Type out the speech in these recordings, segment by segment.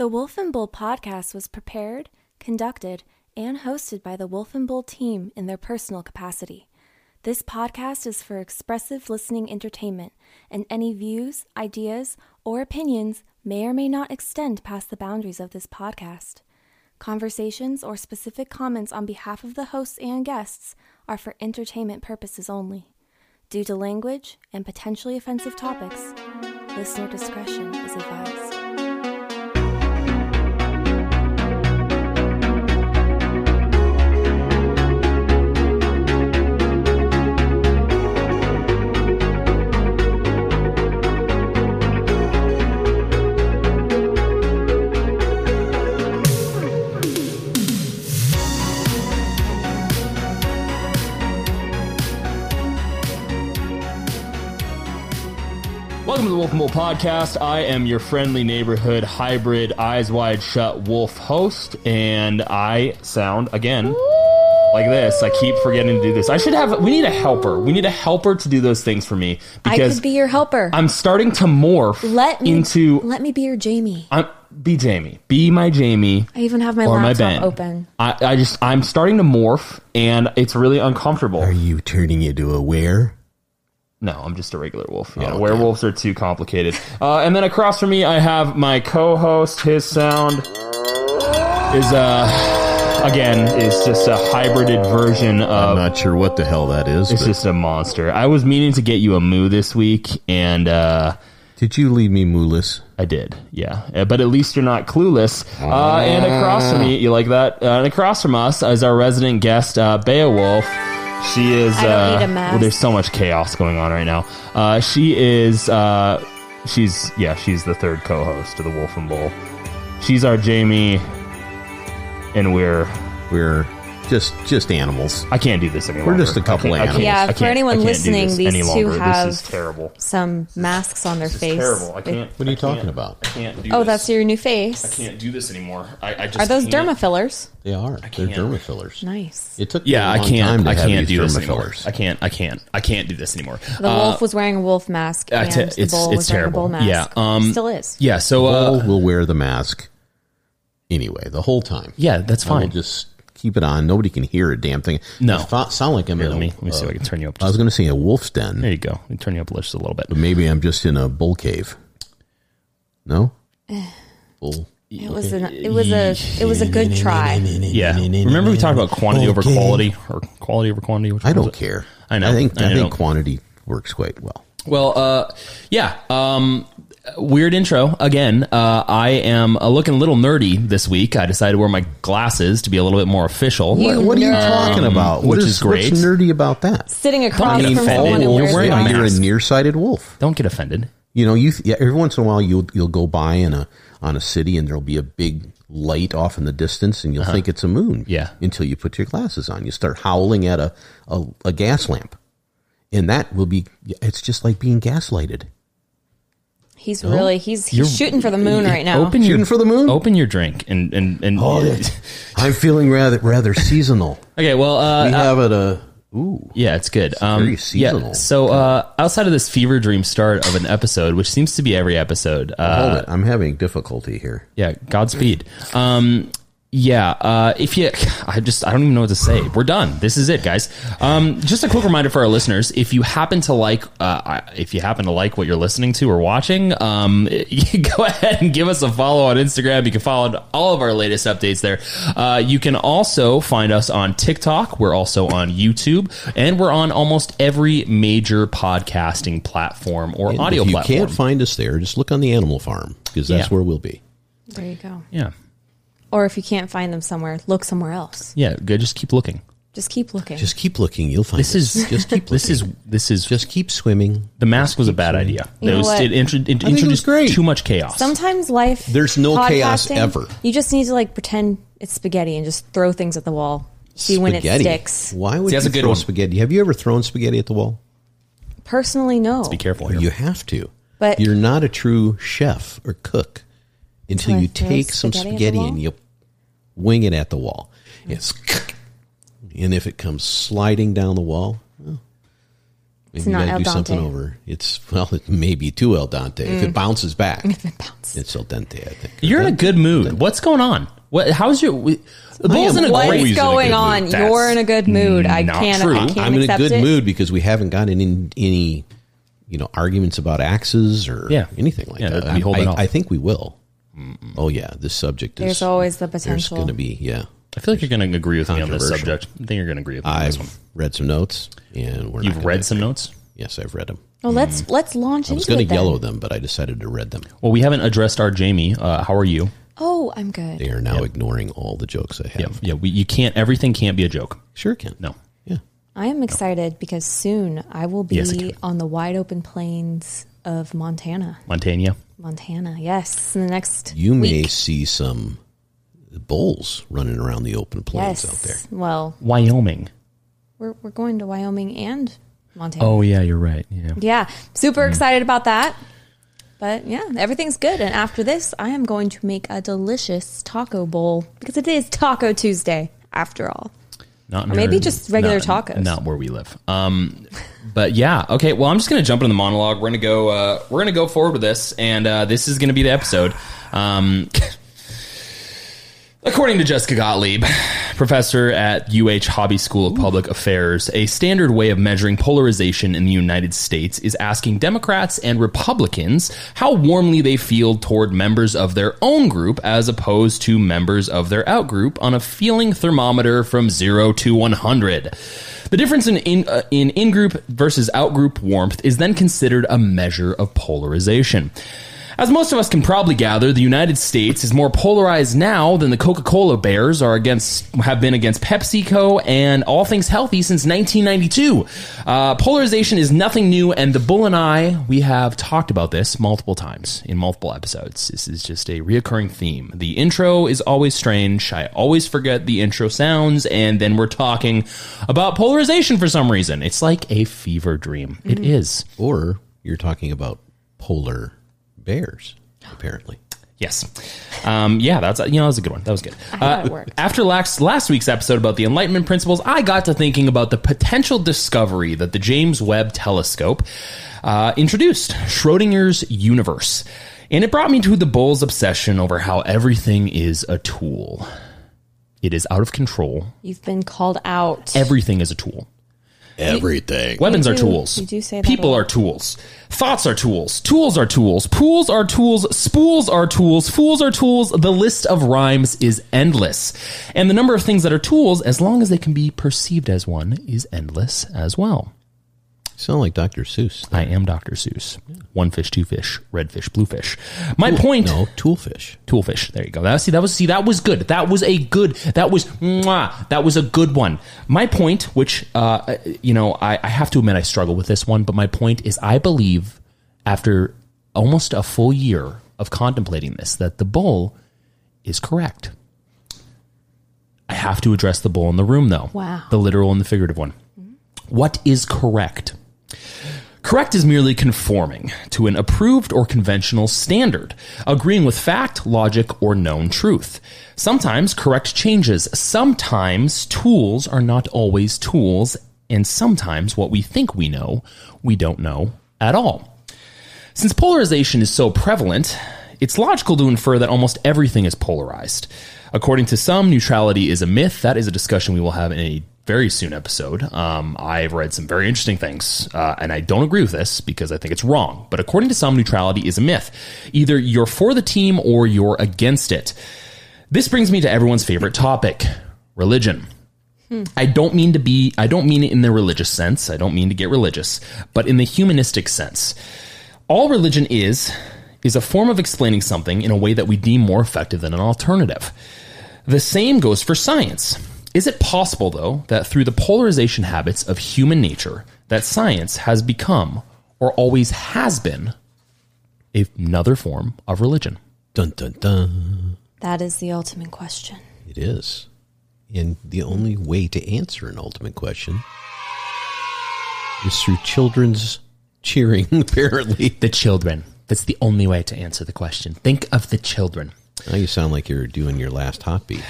The Wolf and Bull podcast was prepared, conducted, and hosted by the Wolf and Bull team in their personal capacity. This podcast is for expressive listening entertainment, and any views, ideas, or opinions may or may not extend past the boundaries of this podcast. Conversations or specific comments on behalf of the hosts and guests are for entertainment purposes only. Due to language and potentially offensive topics, listener discretion is advised. Welcome to the Wolf and Podcast. I am your friendly neighborhood hybrid, eyes wide shut wolf host, and I sound again like this. I keep forgetting to do this. I should have. We need a helper. We need a helper to do those things for me I because could be your helper. I'm starting to morph let me into. let me be your Jamie. I'm, be Jamie. Be my Jamie. I even have my or my laptop Ben. open. I, I just I'm starting to morph, and it's really uncomfortable. Are you turning into a were? No, I'm just a regular wolf. Yeah, Oh, okay. werewolves are too complicated. Uh, and then across from me, I have my co-host. His sound is uh again is just a hybrided version of. I'm not sure what the hell that is. It's but just a monster. I was meaning to get you a moo this week, and uh, did you leave me mooless? I did. Yeah, Uh, but at least you're not clueless. Uh, and across from me, you like that? Uh, and across from us is our resident guest, uh, Baewolf. She is. I don't uh, need a mask. Well, there's so much chaos going on right now. Uh, she is. Uh, she's yeah. She's the third co-host of the Wolf and Bull. She's our Jamie, and we're. We're just just animals. I can't do this anymore. We're just a couple I can't, I can't, animals. Yeah, I for can't- anyone I can't listening, these any two have- This is terrible. Some masks on their This is face. terrible. I can't. What are you I talking about? I can't do Oh, this. that's your new face. I can't do this anymore. I, I just Are those can't. derma fillers? They are. They're can't. derma fillers. Nice. It took me Yeah, a I long can't. time to I can't do this derma anymore. fillers. I can't. I can't. I can't do this anymore. The Uh, wolf was wearing a wolf mask, and te- the it's bull it's was wearing a terrible. bull mask. Yeah. Um. Still is. Yeah. So. Uh. Bull will wear the mask anyway the whole time. Yeah, that's fine. just keep it on. Nobody can hear a damn thing. No. I thought- sound like I'm Here, in let a, me let me see if I uh, can turn you up. I was going to say a wolf's den, there you go. Let me turn you up just a little bit. but maybe I'm just in a bull cave. No. bull. It was an, it was a it was a good try. Yeah. Remember we talked about quantity over Okay. quality or quality over quantity. Which I one was don't it? care. I know. I think I I, know. think quantity works quite well. Well, uh, yeah. Um, weird intro again. Uh, I am uh, looking a little nerdy this week. I decided to wear my glasses to be a little bit more official. What, what are you talking about? What which is great. What's nerdy about that? Sitting across get from offended. someone who You're wearing a glasses. You're a nearsighted wolf. Don't get offended. You know, you yeah, every once in a while you'll you'll go by in a on a city and there'll be a big light off in the distance and you'll think it's a moon. Uh-huh. Yeah. Until you put your glasses on, you start howling at a a, a gas lamp, and that will be. It's just like being gaslighted. He's really he's, he's shooting for the moon right now. Open your Shooting for the moon? Open your drink and and and. I'm feeling rather rather seasonal. okay. Well. Uh, We have it a ooh. Yeah, it's good. Um, very seasonal. Yeah. So uh, outside of this fever dream start of an episode, which seems to be every episode, uh, Hold it, I'm having difficulty here. yeah, Godspeed. Um, yeah, uh, if you, I just, I don't even know what to say. We're done. This is it, guys. Um, just a quick reminder for our listeners: if you happen to like, uh, if you happen to like what you're listening to or watching, um, you go ahead and give us a follow on Instagram. You can follow all of our latest updates there. Uh, you can also find us on TikTok. We're also on YouTube, and we're on almost every major podcasting platform or And audio if you platform. can't find us there, just look on the Animal Farm because that's Yeah. where we'll be. There you go. yeah, Or if you can't find them somewhere, look somewhere else. yeah. Good. Just keep looking. Just keep looking. Just keep looking, you'll find This us. is just keep looking. this is this is just keep swimming. The mask was a bad idea. You it know was what? it, intro, it it was introduced great. too much chaos. Sometimes life There's no chaos podcasting, ever. You just need to like pretend it's spaghetti and just throw things at the wall. See when it Spaghetti. sticks. Why would See, that's you a good throw one. spaghetti? Have you ever thrown spaghetti at the wall? Personally, no. Be careful here. You have to. But- you're not a true chef or cook until Until I you throw take some spaghetti at the spaghetti wall? and you wing it at the wall. It's and if it comes sliding down the wall, well, Maybe It's you not gotta do dente. something over. It's well, it may be too el dente. If it mm. bounces back, If it bounces. it's el dente. I think You're in a good mood. What's going on? What? How's your? we- The bull's in a What always is a going good on? mood. You're in a good mood. I can't. true. I can't I'm in a accept good it. mood because we haven't gotten in any, you know, arguments about axes or Yeah. anything like Yeah, that. that we hold it I. I think we will. Oh yeah, this subject is. There's always the There's potential. going to be yeah. I feel like you're going to agree with me on this Controversial. subject. I think you're going to agree with me on this one. I've read some notes, and we're. not You've gonna- read some notes. Yes, I've read them. Well, let's let's launch I was into going it to then. yellow them, but I decided to read them. Well, we haven't addressed our Jamie. Uh, how are you? Oh, I'm good. They are now ignoring all the jokes I have. Yeah, yeah. We, you can't. Everything can't be a joke. Sure can. No. Yeah. I am excited because soon I will be Yes, I can. on the wide open plains of Montana. Montana. Montana, yes. In the next You may see some bulls running around the open plains yes. out there. Well, Wyoming. we're we're going to Wyoming and Montana. Oh yeah, you're right. Yeah. Yeah, super Mm. excited about that. But yeah, everything's good. And after this, I am going to make a delicious taco bowl because it is Taco Tuesday after all. Not Or maybe just regular not- tacos. Not where we live. Um, but yeah, okay. Well, I'm just gonna jump into the monologue. We're gonna go. Uh, we're gonna go forward with this, and uh, this is gonna be the episode. Um, According to Jessica Gottlieb, professor at UH Hobby School of Public Affairs, a standard way of measuring polarization in the United States is asking Democrats and Republicans how warmly they feel toward members of their own group as opposed to members of their outgroup on a feeling thermometer from 0 to 100. The difference in in, uh, in in-group versus out-group warmth is then considered a measure of polarization. As most of us can probably gather, the United States is more polarized now than the Coca-Cola Bears are against have been against PepsiCo and all things healthy since 1992. Uh, polarization is nothing new, and the Bull and I we have talked about this multiple times in multiple episodes. This is just a reoccurring theme. The intro is always strange. I always forget the intro sounds, and then we're talking about polarization for some reason. It's like a fever dream. It is. Or you're talking about polar bears, apparently. Yes. Um, yeah, that's you know that was a good one. That was good. I thought it worked. After last last week's episode about the Enlightenment principles, I got to thinking about the potential discovery that the James Webb Telescope uh, introduced, Schrodinger's universe, and it brought me to the bull's obsession over how everything is a tool. It is out of control. You've been called out. Everything is a tool. Everything. Weapons You are tools. you do say that People are tools. Thoughts are tools. Tools are tools. Pools are tools. Spools are tools. Fools are tools. The list of rhymes is endless. And the number of things that are tools, as long as they can be perceived as one, is endless as well. Sound like Dr. Seuss. I am Dr. Seuss. One fish, two fish, red fish, blue fish. My point. No, toolfish. Toolfish. There you go. That, see, that was see that was good. That was a good. That was mwah, that was a good one. My point, which uh, you know, I, I have to admit I struggle with this one, but my point is, I believe after almost a full year of contemplating this, that the bull is correct. I have to address the bull in the room, though. Wow. The literal and the figurative one. What is correct? Correct is merely conforming to an approved or conventional standard, agreeing with fact, logic, or known truth. Sometimes correct changes. Sometimes tools are not always tools, and sometimes what we think we know, we don't know at all. Since polarization is so prevalent, it's logical to infer that almost everything is polarized. According to some, neutrality is a myth. That is a discussion we will have in a very soon episode. Um, I've read some very interesting things, uh, and I don't agree with this because I think it's wrong. But according to some, neutrality is a myth. Either you're for the team or you're against it. This brings me to everyone's favorite topic religion. I don't mean to be, I don't mean it in the religious sense. I don't mean to get religious, but in the humanistic sense. All religion is, is a form of explaining something in a way that we deem more effective than an alternative. The same goes for science. Is it possible, though, that through the polarization habits of human nature, that science has become, or always has been, another form of religion? Dun dun dun. That is the ultimate question. It is. And the only way to answer an ultimate question is through children's cheering, apparently. The children. That's the only way to answer the question. Think of the children. Now you sound like you're doing your last hot beat.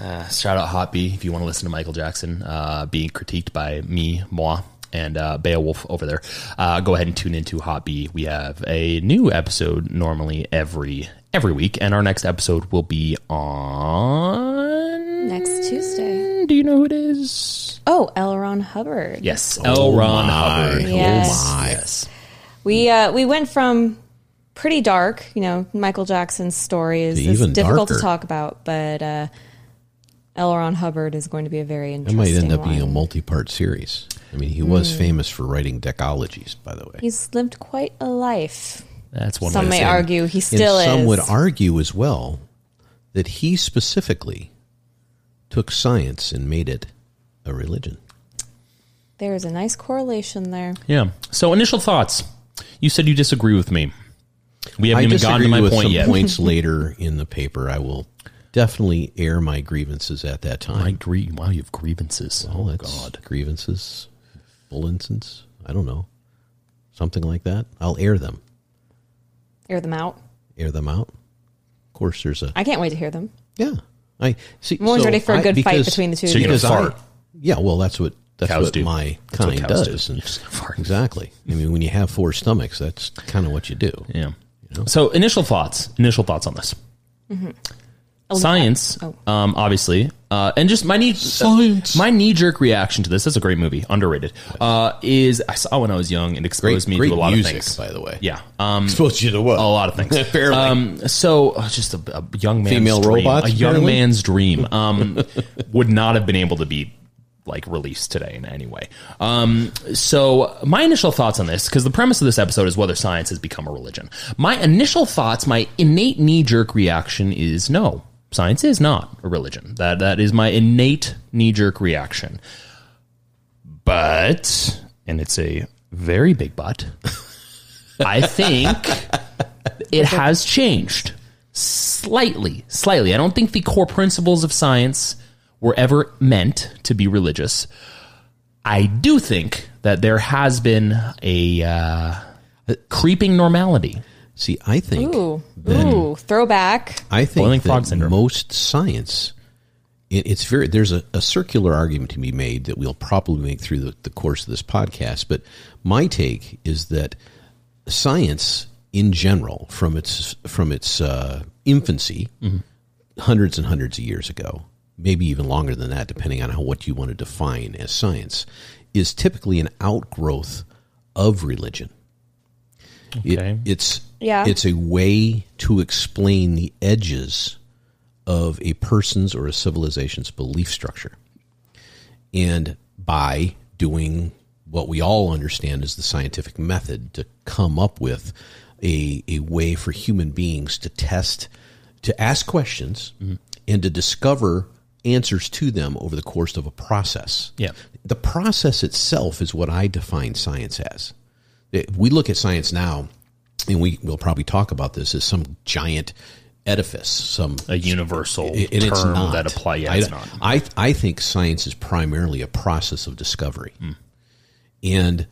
Uh, shout out Hot B if you want to listen to Michael Jackson uh, being critiqued by me, moi. and uh, Baewolf over there. Uh, go ahead and tune into Hot B. We have a new episode normally every every week, and our next episode will be on Next Tuesday. Do you know who it is? Oh, L. Ron Hubbard. Yes, L. Ron Hubbard. Yes. Oh my. Yes. We uh, we went from pretty dark, you know, Michael Jackson's story is, is difficult darker. to talk about, but uh, L. Ron Hubbard is going to be a very interesting thing. It might end up one. being a multi-part series. I mean, he was hmm. famous for writing dekalogies, by the way. He's lived quite a life. That's one Some way may say argue he still and is. some would argue as well that he specifically took science and made it a religion. There is a nice correlation there. Yeah. So initial thoughts. You said you disagree with me. We haven't I even gotten to my with point some yet. points later in the paper. I will definitely air my grievances at that time. I agree. Wow, you have grievances. Oh, oh that's God. grievances, Full bulletins. I don't know, something like that. I'll air them, Air them out. air them out. Of course, there's a I can't wait to hear them. yeah. I see. I'm always so ready for a good fight because- between the two So you're gonna because I- fart. yeah, well, that's what that's Cows what do. my That's what kind cows does. do. and- You're just gonna fart. exactly. I mean, when you have four stomachs, that's kind of what you do. Yeah. So initial thoughts. Initial thoughts on this. Mm-hmm. Science, Oh. um, obviously, uh, and just my knee Science. my knee jerk reaction to this. That's a great movie, underrated. Uh, is I saw when I was young and exposed me great to a lot music, of things. by the way. Yeah, um, Exposed you to what? a lot of things. Barely. Um, so uh, just a, a young man's Female dream, robots, a young apparently? man's dream, um, would not have been able to be like released today in any way. Um, so my initial thoughts on this, because the premise of this episode is whether science has become a religion. My initial thoughts, my innate knee jerk reaction is no, science is not a religion. That that is my innate knee jerk reaction. But, and it's a very big but. I think it has changed slightly, slightly. I don't think the core principles of science were ever meant to be religious. I do think that there has been a uh, creeping normality. See, I think Ooh, ooh, throwback. I think Boiling that frog syndrome. most science, it, it's very there's a, a circular argument to be made that we'll probably make through the, the course of this podcast. But my take is that science, in general, from its from its uh, infancy, hundreds and hundreds of years ago, maybe even longer than that, depending on how what you want to define as science, is typically an outgrowth of religion. It- Okay. it's Yeah. it's a way to explain the edges of a person's or a civilization's belief structure. And by doing what we all understand as the scientific method to come up with a, a way for human beings to test, to ask questions, mm-hmm. and to discover answers to them over the course of a process. Yeah. The process itself is what I define science as. It- We look at science now, and we will probably talk about this as some giant edifice, some A universal and term it's not that apply. Yeah, I, not. I I think science is primarily a process of discovery, Hmm. and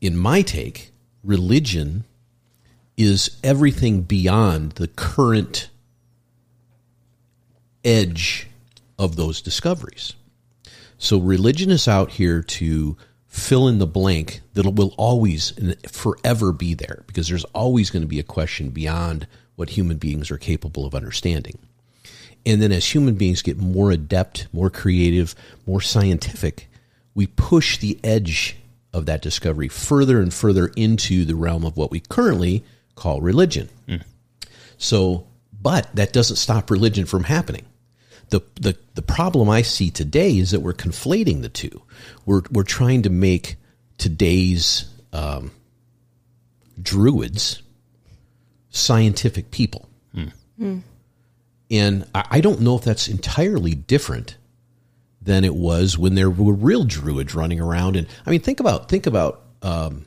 in my take, religion is everything beyond the current edge of those discoveries. So religion is out here to fill in the blank that will always and forever be there because there's always going to be a question beyond what human beings are capable of understanding. And then as human beings get more adept, more creative, more scientific, we push the edge of that discovery further and further into the realm of what we currently call religion. Hmm. So, but that doesn't stop religion from happening. The, the the problem I see today is that we're conflating the two. We're we're trying to make today's um, druids scientific people, and I, I don't know if that's entirely different than it was when there were real druids running around. And I mean, think about think about um,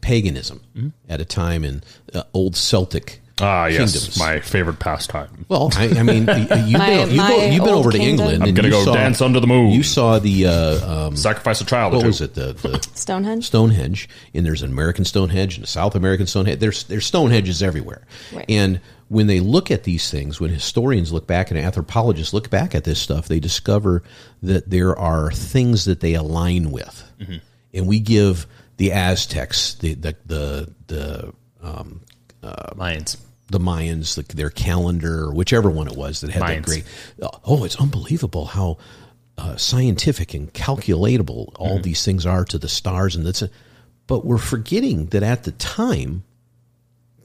paganism at a time in uh, old Celtic Ah, yes, kingdoms. my favorite pastime. Well, I, I mean, y- y- you've My- been, you go, you've been old over to kingdom. England. I'm gonna you go saw- dance under the moon. You saw the uh, um, Sacrifice a child. or what two. was it? The, the Stonehenge. Stonehenge, and there's an American Stonehenge and a South American Stonehenge. There's there's Stonehenges everywhere. Right. And when they look at these things, when historians look back and anthropologists look back at this stuff, they discover that there are things that they align with. and we give the Aztecs, the the the the Uh, Mayans. the Mayans, the, their calendar, or whichever one it was that had that great. Uh, oh, it's unbelievable how uh, scientific and calculatable all mm-hmm. these things are to the stars, and that's. But we're forgetting that at the time,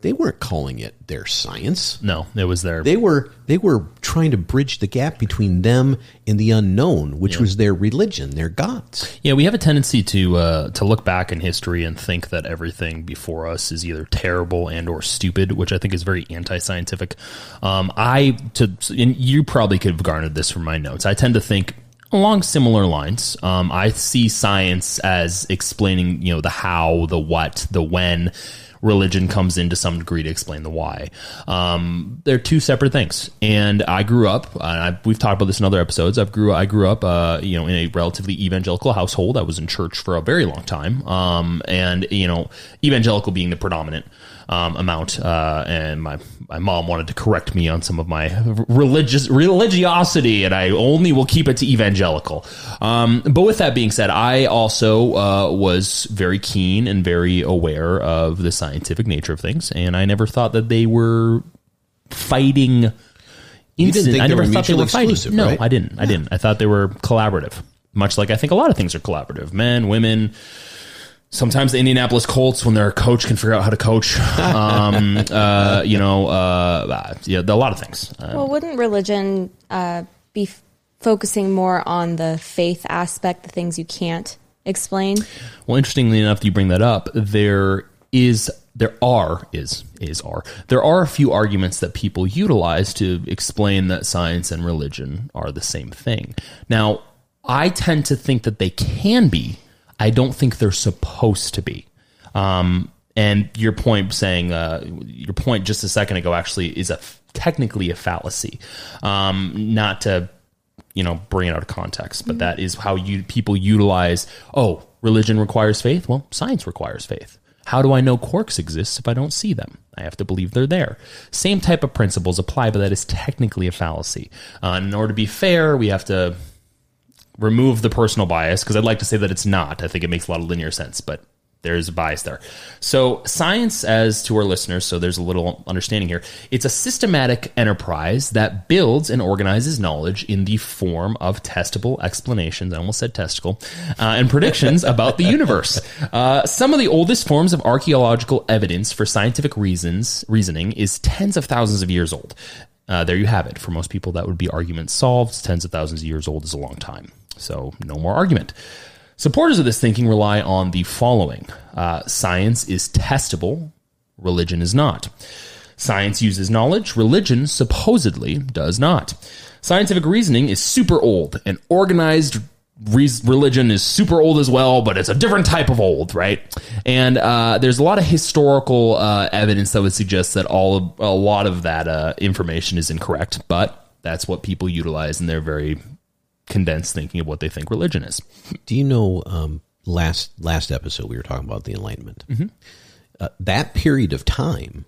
they weren't calling it their science. No, it was their. They were they were trying to bridge the gap between them and the unknown, which was their religion, their gods. Yeah, we have a tendency to uh, to look back in history and think that everything before us is either terrible and or stupid, which I think is very anti-scientific. Um, I to and you probably could have garnered this from my notes. I tend to think along similar lines. Um, I see science as explaining, you know, the how, the what, the when. Religion comes in to some degree to explain the why. Um, they're two separate things. And I grew up. I, we've talked about this in other episodes. I've grew. I grew up, uh, you know, in a relatively evangelical household. I was in church for a very long time. Um, and you know, evangelical being the predominant um, amount. Uh, and my my mom wanted to correct me on some of my religious religiosity, and I only will keep it to evangelical. Um, but with that being said, I also uh, was very keen and very aware of the scientific nature of things, and I never thought that they were fighting. think I never thought they were fighting. no, right? I didn't. I didn't. I thought they were collaborative. Much like I think a lot of things are collaborative. Men, women, sometimes the Indianapolis Colts, when their coach can figure out how to coach, um, uh, you know, uh, yeah, a lot of things. Uh, Well, wouldn't religion uh, be f- focusing more on the faith aspect, the things you can't explain? well, interestingly enough, you bring that up. There is, there are, is, is, are, there are a few arguments that people utilize to explain that science and religion are the same thing. Now, I tend to think that they can be. I don't think they're supposed to be. Um, and your point saying, uh, your point just a second ago actually is a technically a fallacy. Um, not to, you know, bring it out of context, but that is how you people utilize. Oh, religion requires faith. Well, science requires faith. How do I know quarks exist if I don't see them? I have to believe they're there. Same type of principles apply, but that is technically a fallacy. Uh, in order to be fair, we have to remove the personal bias because I'd like to say that it's not. I think it makes a lot of linear sense, but there's a bias there. So, science, as to our listeners, so there's a little understanding here. It's a systematic enterprise that builds and organizes knowledge in the form of testable explanations. I almost said testicle, uh, and predictions about the universe. Uh, some of the oldest forms of archaeological evidence for scientific reasons reasoning is tens of thousands of years old. Uh, there you have it. For most people, that would be argument solved. Tens of thousands of years old is a long time. So, no more argument. Supporters of this thinking rely on the following uh, science is testable, religion is not. Science uses knowledge, religion supposedly does not. Scientific reasoning is super old, and organized re- religion is super old as well, but it's a different type of old, right? And uh, there's a lot of historical uh, evidence that would suggest that all of, a lot of that uh, information is incorrect, but that's what people utilize in their very condensed thinking of what they think religion is. Do you know um, last last episode we were talking about the Enlightenment? Uh, that period of time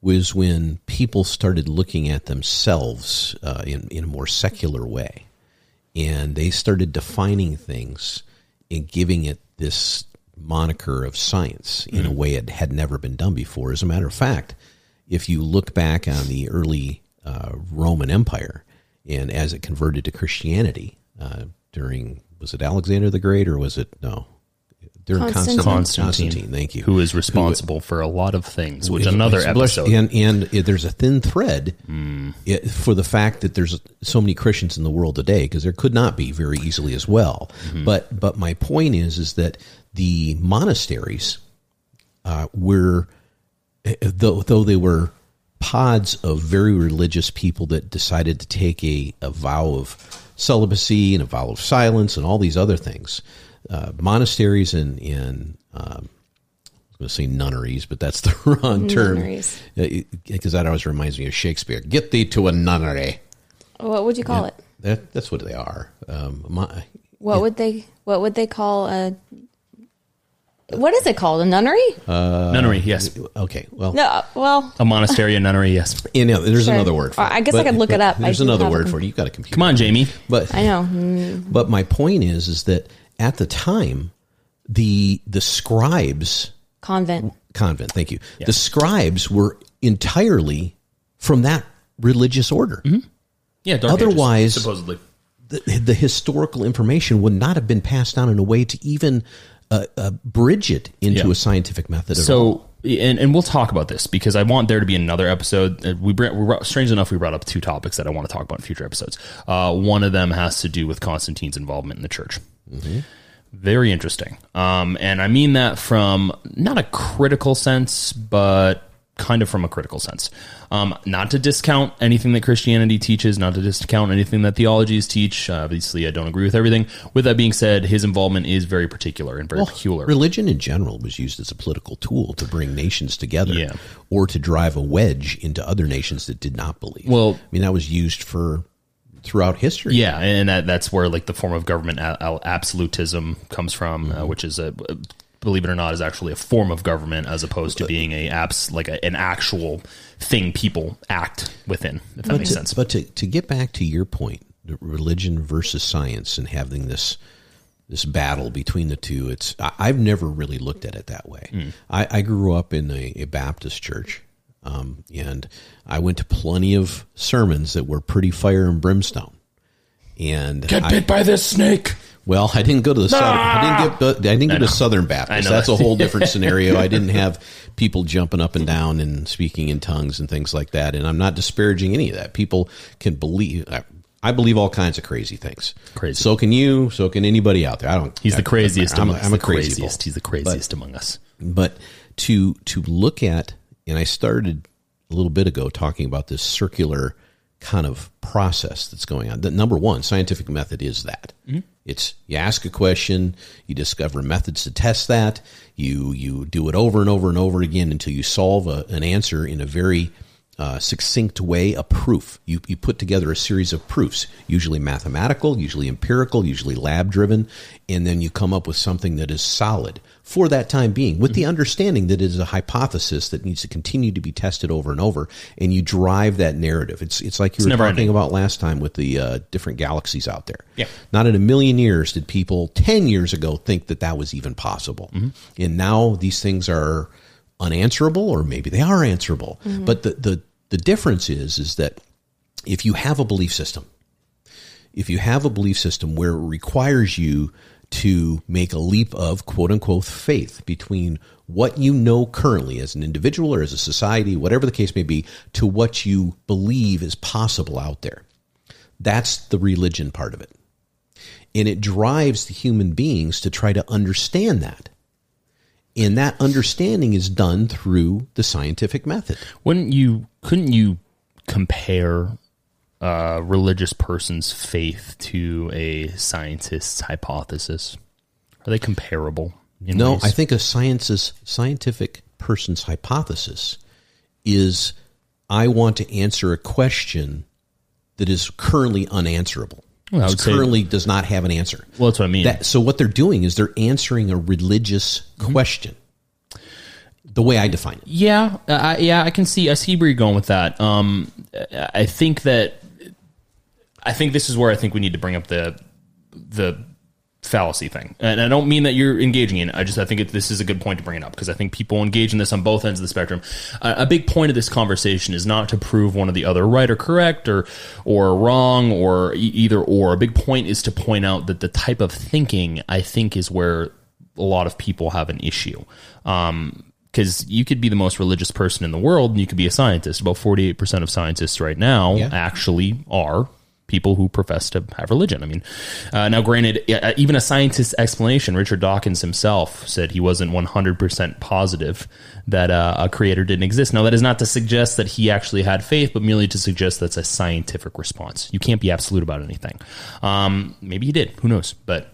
was when people started looking at themselves uh, in in a more secular way, and they started defining things and giving it this moniker of science in a way it had never been done before. As a matter of fact, if you look back on the early uh, Roman Empire and as it converted to Christianity uh, during was it Alexander the Great or was it no during Constantine. Constantine? Constantine, thank you. who is responsible for a lot of things, which another episode. And and there's a thin thread it, for the fact that there's so many Christians in the world today because there could not be very easily as well. But but my point is is that the monasteries uh, were though though they were pods of very religious people that decided to take a, a vow of celibacy and a vow of silence and all these other things. Uh, monasteries and and um, I was going to say nunneries, but that's the wrong term because that always reminds me of Shakespeare. Get thee to a nunnery. What would you call it? That that's what they are. Um, my, What would they What would they call a? What is it called? A nunnery? nunnery, yes. okay, well, no. uh, Well, A monastery, a nunnery, yes. you know, there's Sure. another word for it. I guess I could look it up. There's do another word for it. You've got a computer. Come on, Jamie. But I know. Mm, But my point is, is that at the time, the the scribes Convent. convent. Thank you. The scribes were entirely from that religious order. Yeah. Dark Ages, Otherwise- supposedly. The, the historical information would not have been passed down in a way to even uh, uh, bridge it into Yeah. a scientific method. So, and, and we'll talk about this because I want there to be another episode. Uh, We, br- we brought- strange enough, we brought up two topics that I want to talk about in future episodes. Uh, one of them has to do with Constantine's involvement in the church. Very interesting. Um, and I mean that from not a critical sense, but kind of from a critical sense. Um, not to discount anything that Christianity teaches, not to discount anything that theologies teach. Uh, obviously, I don't agree with everything. With that being said, his involvement is very particular and very peculiar. Religion in general was used as a political tool to bring nations together Yeah. or to drive a wedge into other nations that did not believe. Well- I mean, that was used for throughout history. Yeah, and that, that's where like the form of government a- a- absolutism comes from, uh, which is a believe it or not is actually a form of government as opposed to being a apps like a, an actual thing people act within. If that makes to, sense. But to, to get back to your point, religion versus science and having this this battle between the two, it's I, I've never really looked at it that way. Hmm. I, I grew up in a, a Baptist church, um, and I went to plenty of sermons that were pretty fire and brimstone. And get I, bit by this snake. Well, I didn't go to the southern. I didn't get. I didn't go to Southern Baptist. That's a whole different scenario. I didn't have people jumping up and down and speaking in tongues and things like that. And I'm not disparaging any of that. People can believe. I, I believe all kinds of crazy things. Crazy. So can you. So can anybody out there. I don't. He's I- the craziest I'm, among a- I'm a crazy. craziest. bull. He's the craziest among us. But to to look at, and I started a little bit ago talking about this circular kind of process that's going on. The number one scientific method is that mm-hmm. It's you ask a question, you discover methods to test that, you you do it over and over and over again until you solve a, an answer in a very uh, succinct way, a proof. You, you put together a series of proofs, usually mathematical, usually empirical, usually lab driven, and then you come up with something that is solid for that time being, with the understanding that it is a hypothesis that needs to continue to be tested over and over, and you drive that narrative. It's it's like you were talking ending. about last time with the uh, different galaxies out there. Yeah. Not in a million years did people ten years ago think that that was even possible, and now these things are unanswerable, or maybe they are answerable. Mm-hmm. But the the the difference is is that if you have a belief system, if you have a belief system where it requires you to make a leap of quote unquote faith between what you know currently as an individual or as a society, whatever the case may be, to what you believe is possible out there. That's the religion part of it. And it drives the human beings to try to understand that. And that understanding is done through the scientific method. Wouldn't you? Couldn't you compare a religious person's faith to a scientist's hypothesis? Are they comparable? No, ways? I think a science's scientific person's hypothesis is I want to answer a question that is currently unanswerable. Well, I It say- currently does not have an answer. Well, that's what I mean. That, so what they're doing is they're answering a religious question. The way I define it. Yeah, I, yeah, I can see. I see where you're going with that. Um, I think that I think this is where I think we need to bring up the the fallacy thing, and I don't mean that you're engaging in. it. I just I think it, this is a good point to bring it up because I think people engage in this on both ends of the spectrum. Uh, a big point of this conversation is not to prove one or the other right or correct or or wrong or e- either or. A big point is to point out that the type of thinking I think is where a lot of people have an issue. Um, because you could be the most religious person in the world and you could be a scientist. About 48% of scientists right now Yeah. actually are people who profess to have religion. I mean, uh, now granted, uh, even a scientist's explanation, Richard Dawkins himself said he wasn't 100% positive that uh, a creator didn't exist. Now, that is not to suggest that he actually had faith, but merely to suggest that's a scientific response. You can't be absolute about anything. Um, maybe he did. Who knows? But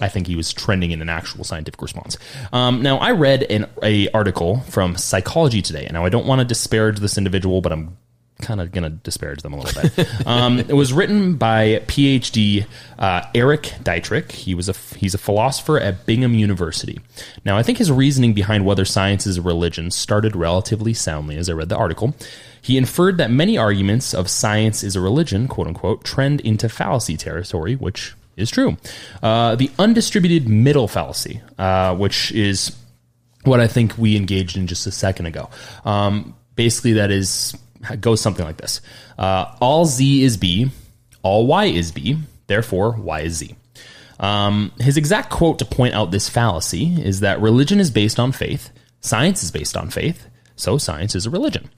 I think he was trending in an actual scientific response. Um, now, I read an a article from Psychology Today, now I don't want to disparage this individual, but I'm kind of going to disparage them a little bit. um, it was written by PhD uh, Eric Dietrich. He was a he's a philosopher at Bingham University. Now, I think his reasoning behind whether science is a religion started relatively soundly as I read the article. He inferred that many arguments of science is a religion, quote unquote, trend into fallacy territory, which is true. Uh, the undistributed middle fallacy, uh, which is what I think we engaged in just a second ago. Um, basically, that is goes something like this: uh, All z is b, all y is b, therefore y is z. Um, his exact quote to point out this fallacy is that religion is based on faith, science is based on faith, so science is a religion.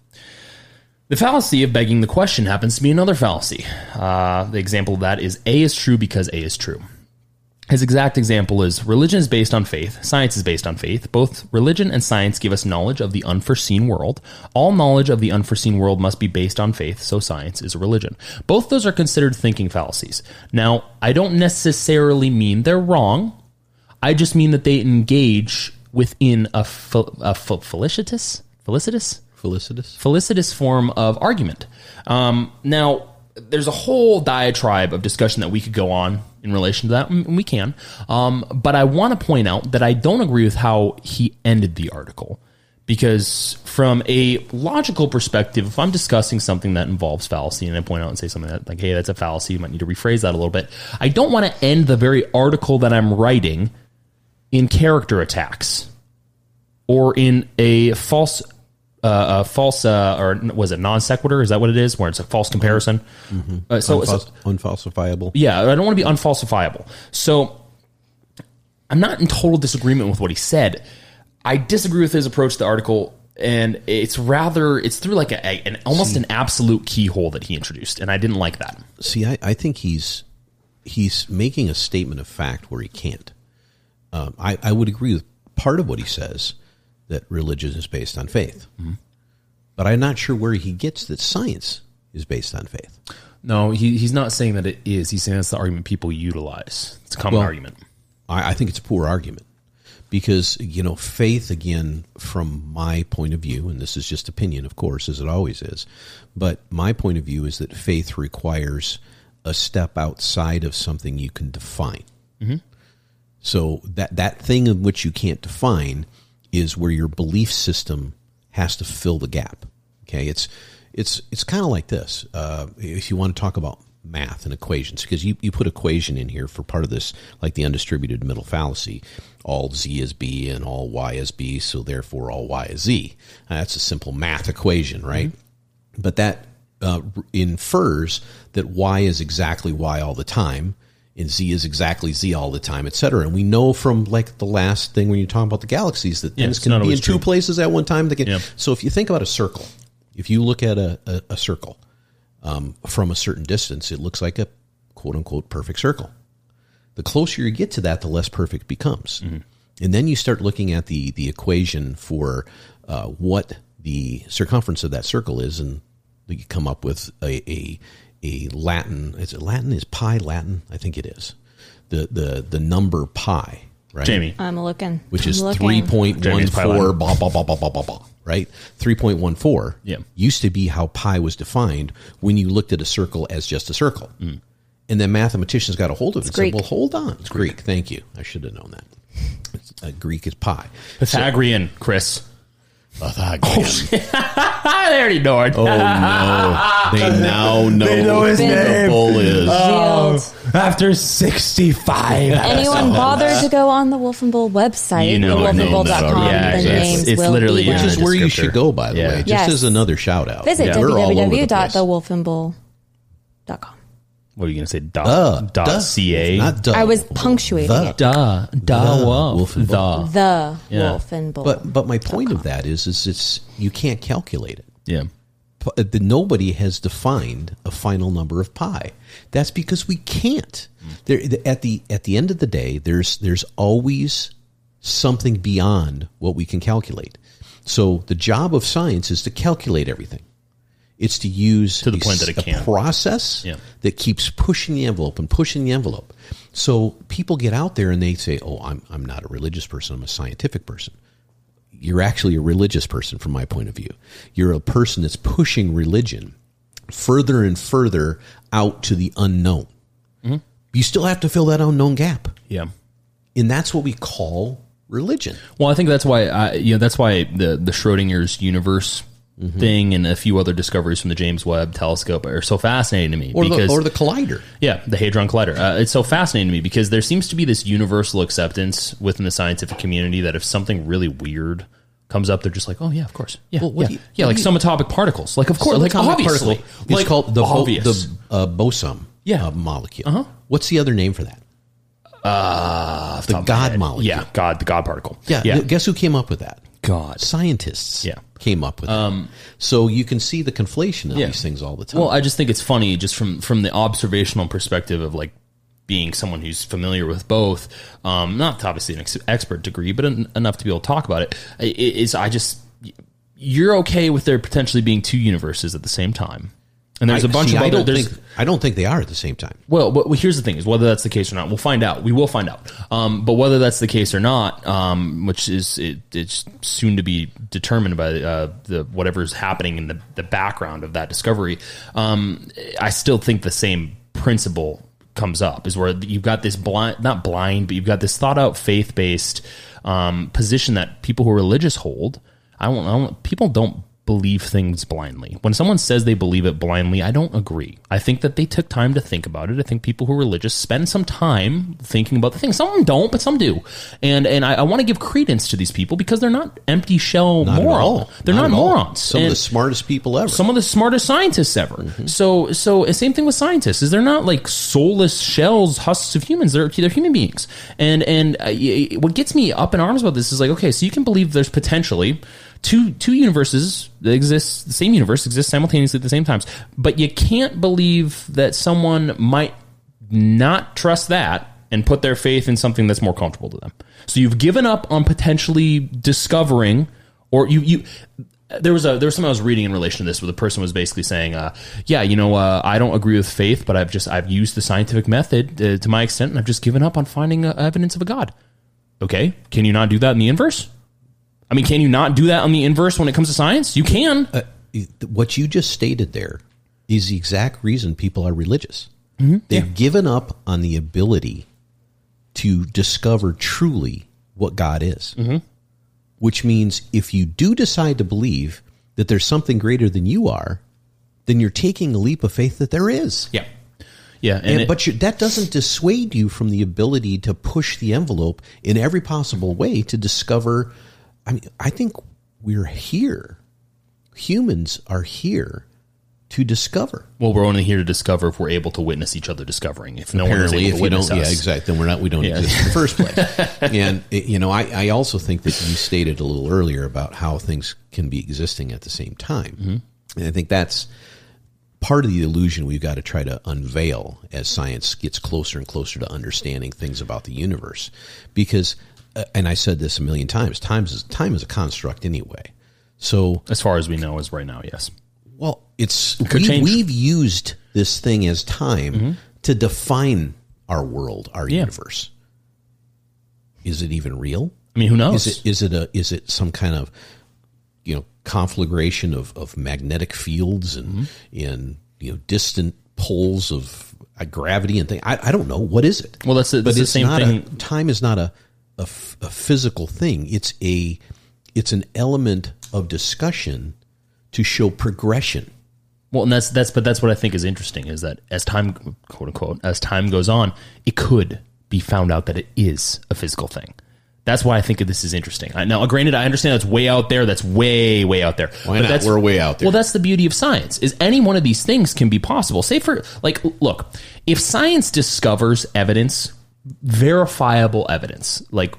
The fallacy of begging the question happens to be another fallacy. Uh, the example of that is A is true because A is true. His exact example is religion is based on faith, science is based on faith. Both religion and science give us knowledge of the unforeseen world. All knowledge of the unforeseen world must be based on faith, so science is a religion. Both those are considered thinking fallacies. Now, I don't necessarily mean they're wrong. I just mean that they engage within a, fel- a fel- felicitous, felicitous, Felicitous. felicitous form of argument. Um, now, there's a whole diatribe of discussion that we could go on in relation to that, and we can. Um, but I want to point out that I don't agree with how he ended the article. Because from a logical perspective, if I'm discussing something that involves fallacy and I point out and say something that like, hey, that's a fallacy, you might need to rephrase that a little bit. I don't want to end the very article that I'm writing in character attacks or in a false uh, a false uh, or was it non sequitur? Is that what it is? Where it's a false comparison. Uh, so, so unfalsifiable. yeah, I don't want to be unfalsifiable. So I'm not in total disagreement with what he said. I disagree with his approach to the article, and it's rather it's through like a, a- an almost an absolute keyhole that he introduced, and I didn't like that. See, I, I think he's he's making a statement of fact where he can't. Um, I, I would agree with part of what he says that religion is based on faith, but I'm not sure where he gets that science is based on faith. No, he, he's not saying that it is. He's saying that's the argument people utilize. It's a common Well, argument. I, I think it's a poor argument because you know faith again from my point of view and this is just opinion of course as it always is but my point of view is that faith requires a step outside of something you can define mm-hmm. so that that thing in which you can't define is where your belief system has to fill the gap. Okay, it's it's it's kind of like this. Uh, if you want to talk about math and equations, because you, you put equation in here for part of this, like the undistributed middle fallacy, all z is b and all y is b, so therefore all y is z. Uh, That's a simple math equation, right? But that uh, infers that y is exactly y all the time, and z is exactly z all the time, et cetera. And we know from like the last thing when you're talking about the galaxies that Yeah, things can be in always two true. places at one time. Can, Yeah. So if you think about a circle, if you look at a, a, a circle um, from a certain distance, it looks like a quote unquote perfect circle. The closer you get to that, the less perfect it becomes. And then you start looking at the the equation for uh, what the circumference of that circle is, and you come up with a a, a Latin. Is it Latin? Is pi Latin? I think it is. The the the number pi, right? Jamie, I'm looking. which is three point one four. three point one Jamie's pi four, line. blah blah blah blah blah blah blah. Right, three point one four. Yeah. used to be how pi was defined when you looked at a circle as just a circle, and then mathematicians got a hold of it and Greek. said, "Well, hold on, it's Greek. Thank you. I should have known that. It's, uh, Greek is pi. Pythagorean, Chris. Oh, Pythagorean. Oh, I already know it. Oh no! They now know, They know his who name. the bull is. Oh. Shield. After 65. Anyone bother to go on the Wolf and Bull website, You know it, wolfandbull.com, Yeah, the it's- names it's will literally be in. Which is where you should go, by the Yeah. way. Just Yes. as another shout out. Visit Yeah. We're all over the place. www.thewolfandbull.com. What are you going to say? Dot, Duh, dot duh. ca? Not duh. I was punctuating The. it. Duh. Duh. Wolf. Wolf and Bull. The. The Yeah. Wolf and Bull. But but my point of that is is it's you can't calculate it. Yeah. P- uh, the- Nobody has defined a final number of pi. That's because we can't. There, the- at the at the end of the day, there's there's always something beyond what we can calculate. So the job of science is to calculate everything. It's to use To the a point that it can. process Yeah. that keeps pushing the envelope and pushing the envelope. So people get out there and they say, "Oh, I'm I'm not a religious person. I'm a scientific person." You're actually a religious person from my point of view. You're a person that's pushing religion further and further out to the unknown. Mm-hmm. You still have to fill that unknown gap, Yeah. and that's what we call religion. Well, I think that's why I, you know that's why the the Schrodinger's universe thing and a few other discoveries from the James Webb Telescope are so fascinating to me Or because the or the collider. yeah, the Hadron Collider. Uh, it's so fascinating to me because there seems to be this universal acceptance within the scientific community that if something really weird comes up, they're just like, "Oh yeah, of course, yeah, Well, yeah, you- yeah." Like do you- subatomic particles, like of course, like obviously, particle. It's like called the bo- obvious. the uh, boson Yeah. uh, molecule. Uh-huh. What's the other name for that? uh, The God molecule. yeah, God, the God particle. Yeah. yeah, Guess who came up with that? God. Scientists. Yeah. Came up with it. So you can see the conflation of Yeah. these things all the time. Well, I just think it's funny, just from from the observational perspective of like being someone who's familiar with both, um, not obviously an ex- expert degree, but en- enough to be able to talk about it. i- Is I just you're okay with there potentially being two universes at the same time, and there's a I- bunch see, of I other. don't There's think I don't think they are at the same time. well, but here's the thing: is whether that's the case or not, we'll find out. We will find out. Um, but whether that's the case or not, um, which is it, it's soon to be determined by uh, the whatever's happening in the, the background of that discovery. Um, I still think the same principle comes up: is where you've got this blind, not blind, but you've got this thought out, faith based um, position that people who are religious hold. I don't, I don't. People don't believe things blindly. When someone says they believe it blindly, I don't agree. I think that they took time to think about it. I think people who are religious spend some time thinking about the thing. Some of them don't, but some do. And and I, I want to give credence to these people because they're not empty shell Not at all. They're not, all. morons. Some of the smartest people ever. some of the smartest scientists ever. Mm-hmm. So, so same thing with scientists is they're not like soulless shells, husks of humans. They're they're human beings. And and uh, what gets me up in arms about this is like, okay, so you can believe there's potentially two two universes that exist, the same universe exists simultaneously at the same times, but you can't believe that someone might not trust that and put their faith in something that's more comfortable to them. So you've given up on potentially discovering, or you you. There was a there was something I was reading in relation to this where the person was basically saying, uh, "Yeah, you know, uh, I don't agree with faith, but I've just I've used the scientific method uh, to my extent, and I've just given up on finding uh, evidence of a god." Okay, can you not do that in the inverse? I mean, can you not do that on the inverse when it comes to science? You can. Uh, what you just stated there is the exact reason people are religious. Mm-hmm. They've given up on the ability to discover truly what God is. Mm-hmm. Which means if you do decide to believe that there's something greater than you are, then you're taking a leap of faith that there is. yeah, yeah, and, And, it- but you, that doesn't dissuade you from the ability to push the envelope in every possible way to discover. I mean, I think we're here. Humans are here to discover. well, we're only here to discover if we're able to witness each other discovering. If no one is Apparently, able if to witness don't, yeah, exactly, then we're not. We don't Yeah. exist in the first place. and you know, I, I also think that you stated a little earlier about how things can be existing at the same time, Mm-hmm. and I think that's part of the illusion we've got to try to unveil as science gets closer and closer to understanding things about the universe. Because, and I said this a million times, time is time is a construct anyway. So as far as we know, as right now, yes. well, it's could we, we've used this thing as time to define our world, our Yeah. universe. Is it even real? I mean, who knows? Is it is it a is it some kind of you know conflagration of, of magnetic fields and Mm-hmm. in you know distant poles of uh, gravity and thing? I, I don't know. What is it? Well, that's the- that's the it's same thing- A, time is not a, a f- a physical thing. It's a it's an element of discussion to show progression. Well, and that's that's but that's what I think is interesting is that as time quote unquote as time goes on, it could be found out that it is a physical thing. That's why I think this is interesting. I, now, granted, I understand that's way out there. That's way way out there. Why But not? We're way out there. Well, that's the beauty of science. Is any one of these things can be possible. Say for like, look, if science discovers evidence, verifiable evidence, like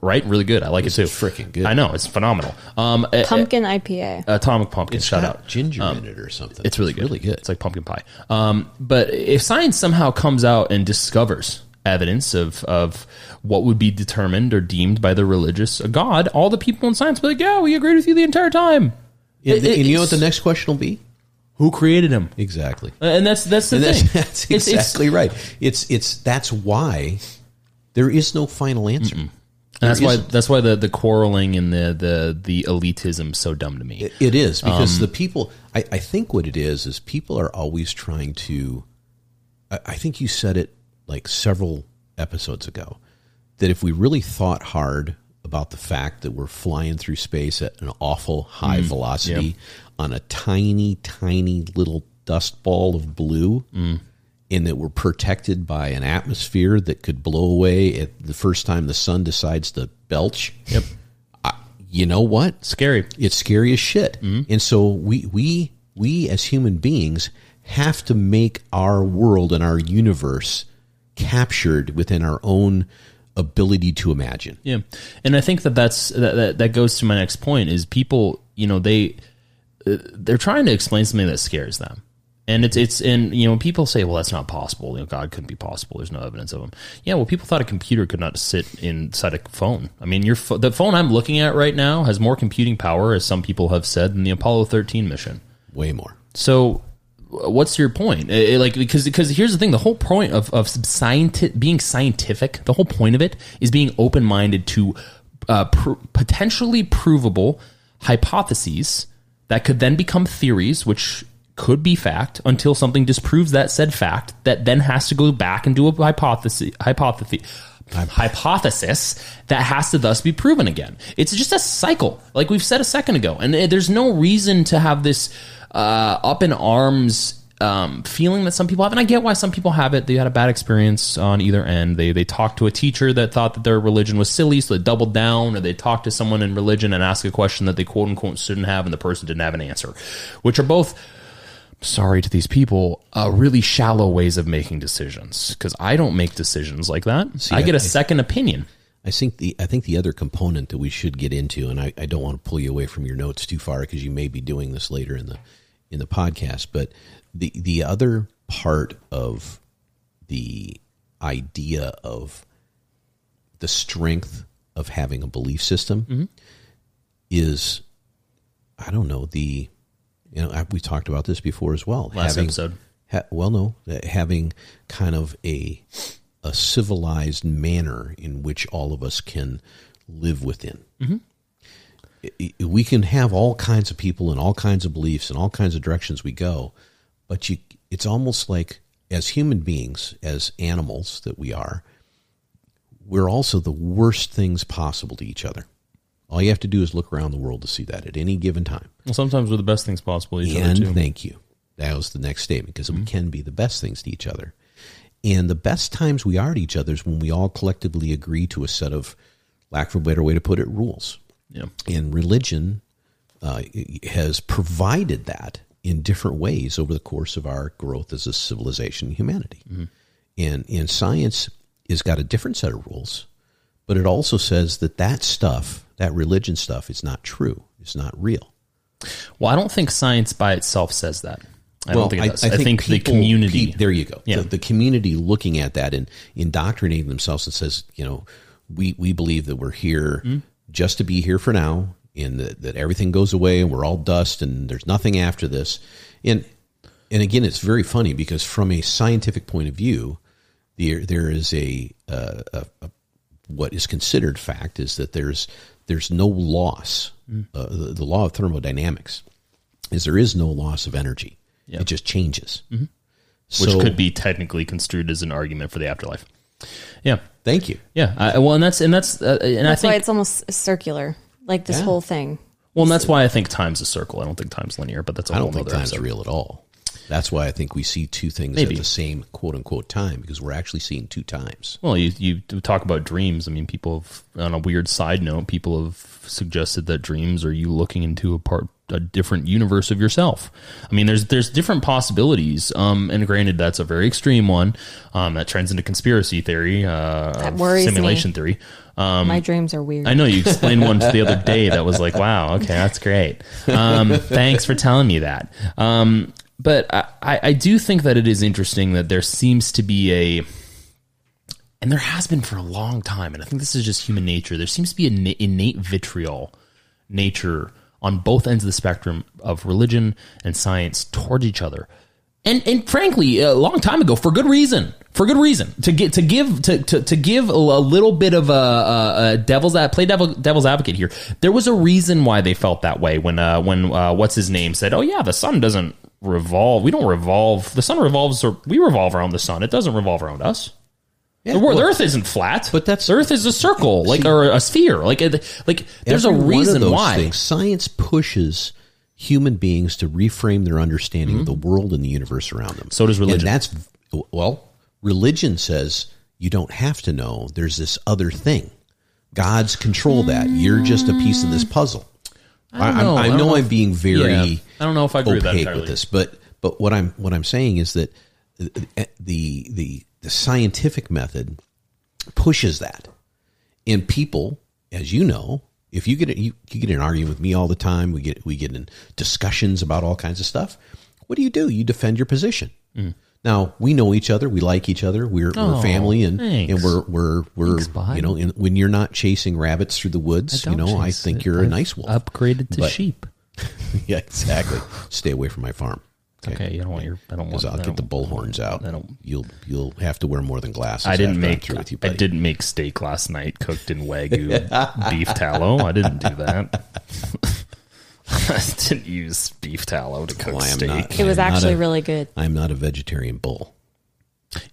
right, really good. I like it too. freaking good. I know it's phenomenal. Um, a- Pumpkin IPA. Atomic Pumpkin. shout out. ginger in it or something. It's really good. Really good. It's like pumpkin pie. Um, but if science somehow comes out and discovers evidence of of what would be determined or deemed by the religious God, all the people in science will be like, "Yeah, we agreed with you the entire time." and, It- it- and you know what the next question will be? Who created him? Exactly. And that's that's the And thing. that's, that's It's- it's- exactly right. It's it's that's why there is no final answer. And that's why that's why the, the quarreling and the the the elitism so dumb to me. It- it is because Um, the people. I, I think what it is is people are always trying to. I, I think you said it like several episodes ago that if we really thought hard about the fact that we're flying through space at an awful high velocity on a tiny, tiny little dust ball of blue, and that we're protected by an atmosphere that could blow away at the first time the sun decides to belch. Yep. You know what? Scary. It's scary as shit. Mm-hmm. And so we we we as human beings have to make our world and our universe captured within our own ability to imagine. Yeah, and I think that that's that, that, that goes to my next point is people, you know, they they're trying to explain something that scares them. And it's it's and you know people say well that's not possible you know God couldn't be possible there's no evidence of him yeah well people thought a computer could not sit inside a phone I mean your pho- the phone I'm looking at right now has more computing power as some people have said than the Apollo 13 mission Way more. so, what's your point? Eh, like, because because here's the thing: the whole point of of scienti- being scientific, the whole point of it is being open minded to uh, pr- potentially provable hypotheses that could then become theories, which could be fact until something disproves that said fact. That then has to go back and do a hypothesis hypothesis hypothesis that has to thus be proven again. It's just a cycle, like we've said a second ago, and uh, there's no reason to have this uh, up in arms um, feeling that some people have, and I get why some people have it. They had a bad experience on either end. They they talked to a teacher that thought that their religion was silly, so they doubled down, or they talked to someone in religion and asked a question that they quote unquote shouldn't have, and the person didn't have an answer, which are both sorry to these people, uh, really shallow ways of making decisions. Because I don't make decisions like that. I get a I- second opinion. I think the I think the other component that we should get into, and I, I don't want to pull you away from your notes too far because you may be doing this later in the in the podcast, but the the other part of the idea of the strength of having a belief system is I don't know the you know we talked about this before as well. Last having, episode. Ha, well, no, uh, having kind of a a civilized manner in which all of us can live within. I- I- We can have all kinds of people and all kinds of beliefs and all kinds of directions we go, but you, it's almost like as human beings, as animals that we are, we're also the worst things possible to each other. All you have to do is look around the world to see that at any given time. Well, sometimes we're the best things possible. to Each other And too. thank you. That was the next statement because Mm-hmm. we can be the best things to each other. And the best times we are to each other is when we all collectively agree to a set of, lack of a better way to put it, rules. yeah. And religion uh, has provided that in different ways over the course of our growth as a civilization, humanity. And and science has got a different set of rules, but it also says that that stuff, that religion stuff, is not true. It's not real. Well, I don't think science by itself says that. I don't think it does. I, think, the people- community. pe- there you go. Yeah. The, the community looking at that and indoctrinating themselves and says, you know, we we believe that we're here Hmm? just to be here for now, and that, that everything goes away and we're all dust and there's nothing after this. And and again, it's very funny because from a scientific point of view, there there is a, uh, a, a what is considered fact is that there's there's no loss. Hmm. Uh, the, the law of thermodynamics is there is no loss of energy. It just changes. Mm-hmm. So, which could be technically construed as an argument for the afterlife. Yeah, Thank you. yeah. I, well, and that's and that's uh, and That's I why think it's almost circular, like this Yeah. whole thing. well, and that's why I think time's a circle. I don't think time's linear, but that's a I whole don't think other time's episode. real at all. That's why I think we see two things Maybe. at the same quote unquote time because we're actually seeing two times. Well, you you talk about dreams. I mean, people have, on a weird side note, people have suggested that dreams are you looking into a part a different universe of yourself. I mean, there's there's different possibilities. Um, and granted, that's a very extreme one. Um, that trends into conspiracy theory, uh, That of me. simulation theory. Um, My dreams are weird. I know you explained one to the other day that was like, wow, okay, that's great. Um, thanks for telling me that. Um, but I, I I do think that it is interesting that there seems to be a, and there has been for a long time, and I think this is just human nature. There seems to be an innate vitriol nature on both ends of the spectrum of religion and science towards each other. And and frankly, a long time ago, for good reason, for good reason, to get to give to to, to give a, a little bit of a, a, a devil's ad, play devil devil's advocate here. There was a reason why they felt that way when uh, when uh, what's his name said, "Oh yeah, the sun doesn't revolve. We don't revolve. The sun revolves, or we revolve around the sun. It doesn't revolve around us." the, wor- the Earth isn't flat, But that's- the Earth is a circle, like or a sphere. Like, like there's a Every one of reason why. things, science pushes human beings to reframe their understanding of the world and the universe around them. Mm-hmm. So does religion. And that's well, religion says you don't have to know. There's this other thing. God's control that. You're just a piece of this puzzle. I, know. I, I don't know I'm if- being very Yeah. I don't know if I agree with that opaque entirely. with this, but but what I'm what I'm saying is that the the the scientific method pushes that, and people, as you know, if you get you, you get in an argument with me all the time, we get we get in discussions about all kinds of stuff. What do you do? You defend your position. Mm. Now we know each other, we like each other, we're, we're Oh, family, and thanks. and we're we're we're Thanks, you know, and when you're not chasing rabbits through the woods, you know, I think it. you're a I've nice wolf. Upgraded to But- sheep. yeah, exactly. Stay away from my farm. Okay, you don't want your. I don't want. Because I'll I get the don't- bullhorns out. I don't. You'll you'll have to wear more than glasses. I didn't make. with you. I didn't make steak last night cooked in wagyu beef tallow. I didn't do that. I didn't use beef tallow to cook Well, I am steak. not- It was I'm not actually a- really good. I'm not a vegetarian bull.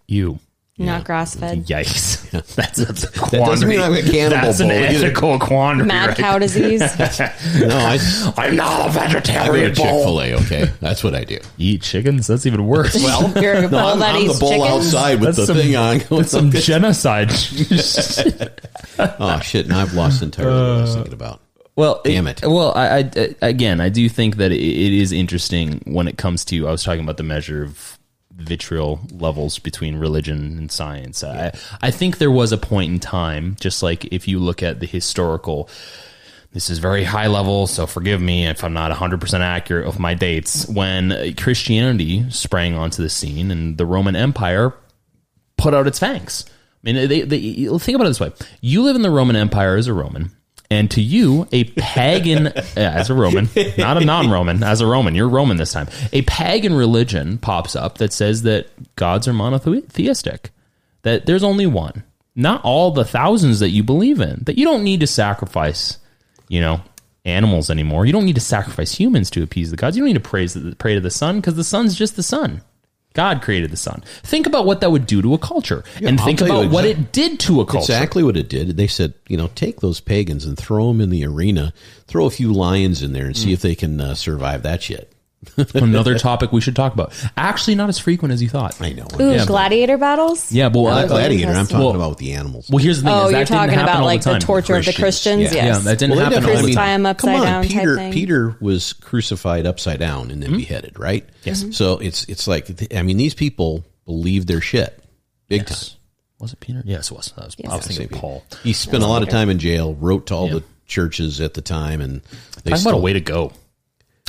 You. Not grass fed. Yikes. That's, that's a doesn't quandary. mean I'm a cannibal That's an bull either. ethical quandary. Mad right cow disease. No, I, I'm not a I go vegetarian to Chick bull. Fil A. Okay, that's what I do. Eat chickens? That's even worse. Well, You're a bull I'm, that I'm the eats bull chickens. outside with That's the some- thing on. Going, that's some genocide. oh shit! Now I've lost entirely what I was thinking about. Well, Damn it. Well, I, I again, I do think that it, it is interesting when it comes to. I was talking about the measure of vitriol levels between religion and science. I, I think there was a point in time, just like if you look at the historical. This is very high level, so forgive me if I'm not 100% accurate of my dates. When uh, Christianity sprang onto the scene and the Roman Empire put out its fangs. I mean, they, they, think about it this way: you live in the Roman Empire as a Roman, and to you, a pagan as a Roman, not a non-Roman, as a Roman, you're Roman this time. A pagan religion pops up that says that gods are monotheistic, that there's only one, not all the thousands that you believe in. That you don't need to sacrifice, you know. Animals anymore. You don't need to sacrifice humans to appease the gods. You don't need to praise the, pray to the sun because the sun's just the sun. God created the sun. Think about what that would do to a culture, and I'll think about what it did to a culture. Exactly what it did. They said, you know, take those pagans and throw them in the arena, throw a few lions in there, and Mm. see if they can uh, survive that shit. Another topic we should talk about. Actually, not as frequent as you thought. I know. Ooh, Yeah. gladiator battles? Yeah, but Not well, gladiator. I'm talking Well- about with the animals. well, here's the thing: Oh, is that you're didn't talking happen about all like the, time. torture of the Christians, Christians? yeah. Yes. Yeah, that didn't Well, they happen. definitely- all the I mean, time. Tie 'em upside Come on, down type Peter. thing. Peter was crucified upside down and then Hmm? beheaded, right? Yes. So it's it's like I mean, these people believe their shit big time. Was it Peter? Yes, it was. That was I was thinking Maybe. Paul. He spent a lot of time in jail. Wrote to all the churches at the time, and they Talk about a way to go.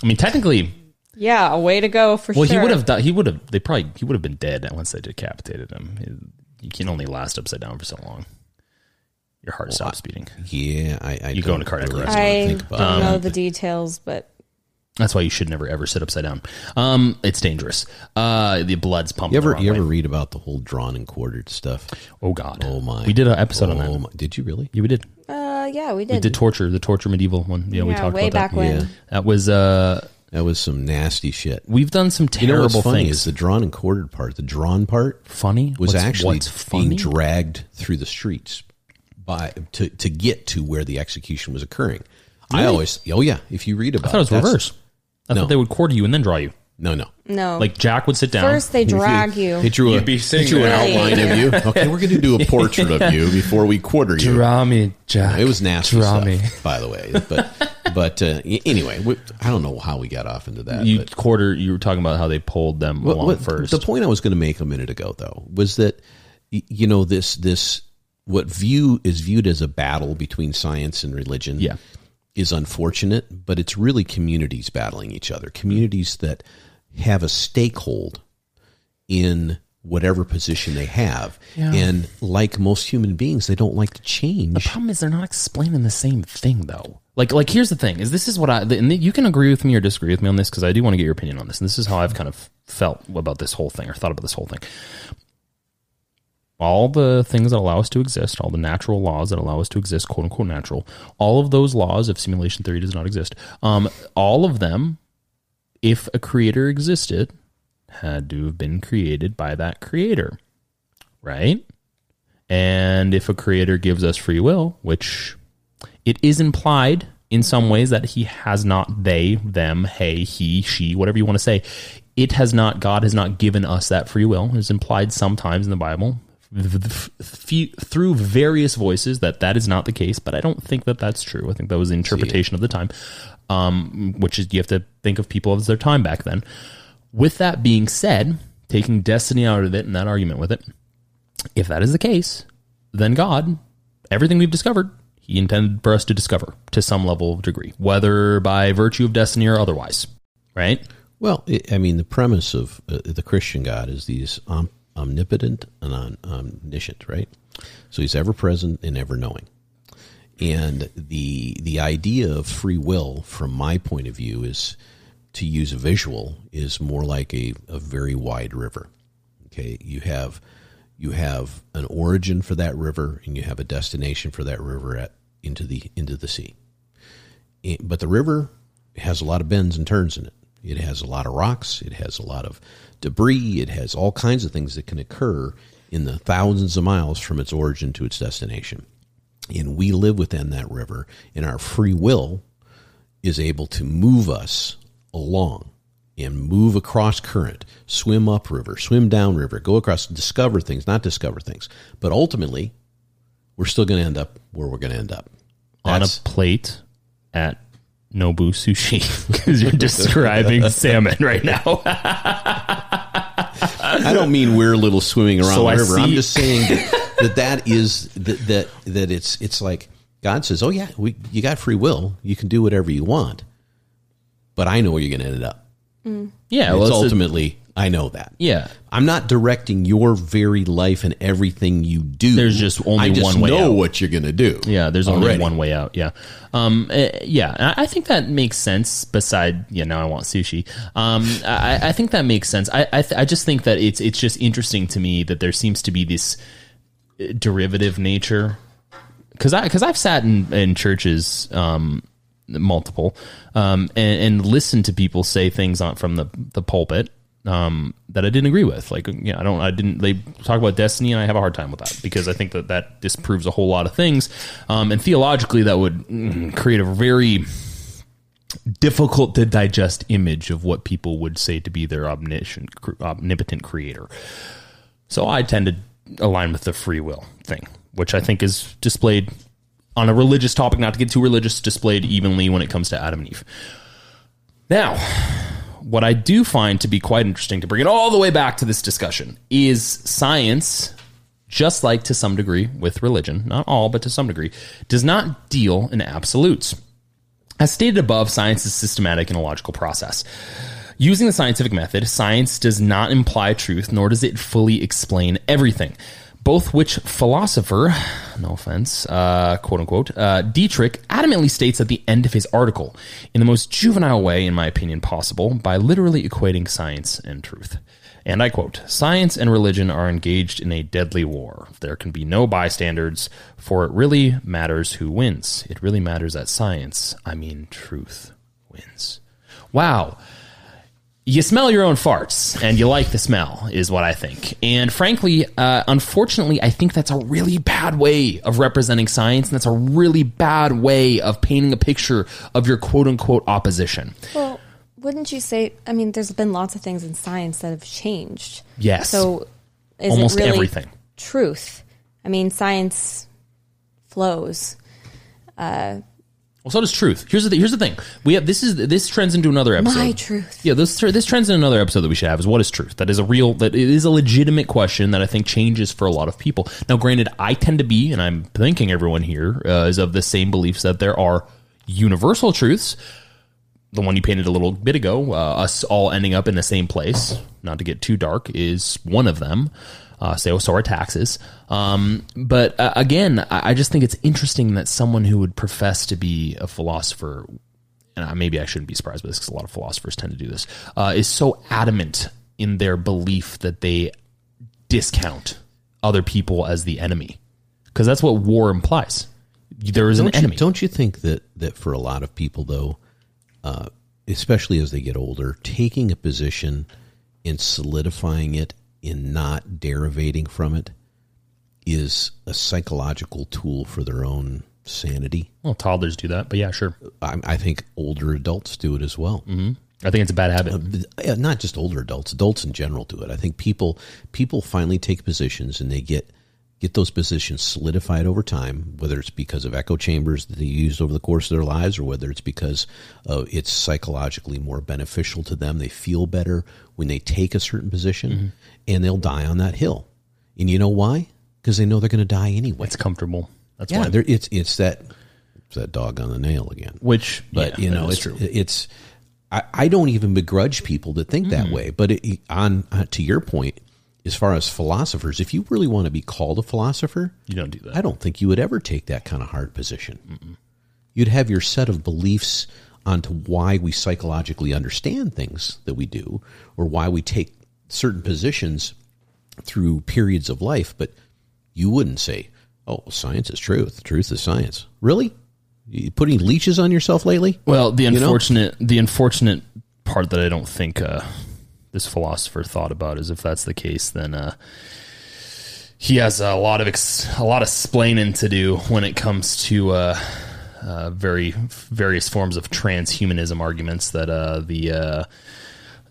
I mean, technically, Yeah, a way to go for well, sure. Well, he would have. Di- he would have. They probably. He would have been dead once they decapitated him. You can only last upside down for so long. Your heart stops beating. Yeah, I, I You go into cardiac arrest. wanna I think don't about know it. the details, but That's why you should never ever sit upside down. Um, it's dangerous. Uh, the blood's pumping. You the ever wrong you way. ever read about the whole drawn and quartered stuff? Oh God. Oh my! We did an episode on Oh that. my- Did you really? Yeah, we did. uh, yeah, we We did. did torture, the torture medieval one. Yeah, we yeah, talked way about back that. when. Yeah. That was. uh That was some nasty shit. We've done some terrible You know what's funny things. is the drawn and quartered part. The drawn part funny was What's- actually what's being dragged through the streets by to to get to where the execution was occurring. I always, oh yeah, if you read about I thought it was reverse. I No. thought they would quarter you and then draw you. No, no. No. Like Jack would sit down. First, they drag you. He drew a, You'd be he sitting drew an there. outline of you. Okay, we're going to do a portrait of you before we quarter you. draw me, Jack. It was nasty Draw stuff, me. by the way. But but uh, anyway, we, I don't know how we got off into that. You but. quarter. You were talking about how they pulled them What- along what- first. The point I was going to make a minute ago, though, was that you know this this what view is viewed as a battle between science and religion. Yeah. is unfortunate, but it's really communities battling each other. Communities that have a stakehold in whatever position they have, Yeah. and like most human beings, they don't like to change. The problem is they're not explaining the same thing though. Like like here's the thing: is this is what I and you can agree with me or disagree with me on this because I do want to get your opinion on this. And this is how I've kind of felt about this whole thing or thought about this whole thing. All the things that allow us to exist, all the natural laws that allow us to exist, quote unquote natural, all of those laws, if simulation theory does not exist, um, all of them, if a creator existed, had to have been created by that creator, right? And if a creator gives us free will, which it is implied in some ways that he has not they them hey he she whatever you want to say it has not god has not given us that free will. Is implied sometimes in the bible through various voices that that is not the case but i don't think that that's true. I think that was the interpretation of the time um, which is you have to think of people as their time back then with that being said taking destiny out of it and that argument with it if that is the case then god everything we've discovered he intended for us to discover to some level of degree, whether by virtue of destiny or otherwise, right? Well, it, I mean, the premise of uh, the Christian God is these om- omnipotent and om- omniscient, right? So he's ever present and ever knowing. And the the idea of free will, from my point of view, is to use a visual, is more like a, a very wide river. Okay, you have you have an origin for that river and you have a destination for that river at into the into the sea. But the river has a lot of bends and turns in it. It has a lot of rocks, it has a lot of debris, it has all kinds of things that can occur in the thousands of miles from its origin to its destination. And we live within that river, and our free will is able to move us along and move across current, swim upriver, swim downriver, go across, discover things, not discover things. But ultimately, we're still going to end up where we're going to end up. On a plate at Nobu Sushi because you're describing salmon right now. I don't mean we're little swimming around So the river. I'm just saying that, that that is that, that that it's it's like God says, "Oh yeah, we you got free will. You can do whatever you want." But I know where you're going to end up. yeah, it's well, it's a- ultimately I know that. yeah. I'm not directing your very life and everything you do. There's just only I just one way know out. what you're going to do. Yeah, there's only one way out. Yeah, um, uh, yeah, I think that makes sense. Beside, yeah, now I want sushi. Um, I, I think that makes sense. I, I, th- I just think that it's it's just interesting to me that there seems to be this derivative nature because I because I've sat in in churches. Um, multiple um, and, and listened to people say things on from the the pulpit um, that I didn't agree with. Like, you know, I don't, I didn't. They talk about destiny, and I have a hard time with that because I think that that disproves a whole lot of things, um, and theologically, that would mm, create a very difficult to digest image of what people would say to be their omniscient, omnipotent creator. So I tend to align with the free will thing, which I think is displayed on a religious topic, not to get too religious, displayed evenly when it comes to Adam and Eve. Now, what I do find to be quite interesting to bring it all the way back to this discussion is science, just like to some degree with religion, not all, but to some degree, does not deal in absolutes. As stated above, science is systematic and a logical process. Using the scientific method, science does not imply truth, nor does it fully explain everything. Both which philosopher, no offense, uh, quote unquote, uh, Dietrich adamantly states at the end of his article, in the most juvenile way, in my opinion, possible, by literally equating science and truth. And I quote Science and religion are engaged in a deadly war. There can be no bystanders, for it really matters who wins. It really matters that science, I mean truth, wins. Wow. You smell your own farts and you like the smell, is what I think. And frankly, uh, unfortunately, I think that's a really bad way of representing science, and that's a really bad way of painting a picture of your quote unquote opposition. Well, wouldn't you say? I mean, there's been lots of things in science that have changed. Yes. So, is Almost it really everything. truth? I mean, science flows. Well, so does truth. Here's the th- here's the thing. We have this is this trends into another episode. My truth. Yeah, this this trends in another episode that we should have is what is truth. That is a real that it is a legitimate question that I think changes for a lot of people. Now, granted, I tend to be, and I'm thinking everyone here uh, is of the same beliefs that there are universal truths. The one you painted a little bit ago, uh, us all ending up in the same place. Not to get too dark, is one of them. Uh, so, so are taxes. Um, but uh, again, I, I just think it's interesting that someone who would profess to be a philosopher and I- maybe I shouldn't be surprised by this because a lot of philosophers tend to do this, uh, is so adamant in their belief that they discount other people as the enemy. Because that's what war implies. There is an Don't you, enemy. don't you think that that for a lot of people though, uh, especially as they get older, taking a position and solidifying it and not derivating from it is a psychological tool for their own sanity. Well, toddlers do that, but yeah, sure. I, I think older adults do it as well. Mm-hmm. I think it's a bad habit. Um, yeah, not just older adults, adults in general do it. I think people people finally take positions and they get get those positions solidified over time, whether it's because of echo chambers that they used over the course of their lives, or whether it's because uh, it's psychologically more beneficial to them. They feel better when they take a certain position, and they'll die on that hill. And you know why? Because they know they're going to die anyway. it's comfortable. That's yeah, why. it's it's that it's that dog on the nail again Which, but yeah, you know it's true. it's I, I don't even begrudge people that think that way but it, on uh, to your point as far as philosophers if you really want to be called a philosopher You don't do that. i don't think you would ever take that kind of hard position. You'd have your set of beliefs onto why we psychologically understand things that we do or why we take certain positions through periods of life but you wouldn't say oh science is truth. Truth is science. Really? You putting leeches on yourself lately? Well, the know? unfortunate the unfortunate part that I don't think uh, this philosopher thought about is if that's the case, then uh, he has a lot of ex- a lot of splaining to do when it comes to uh, uh, very various forms of transhumanism arguments that uh, the uh,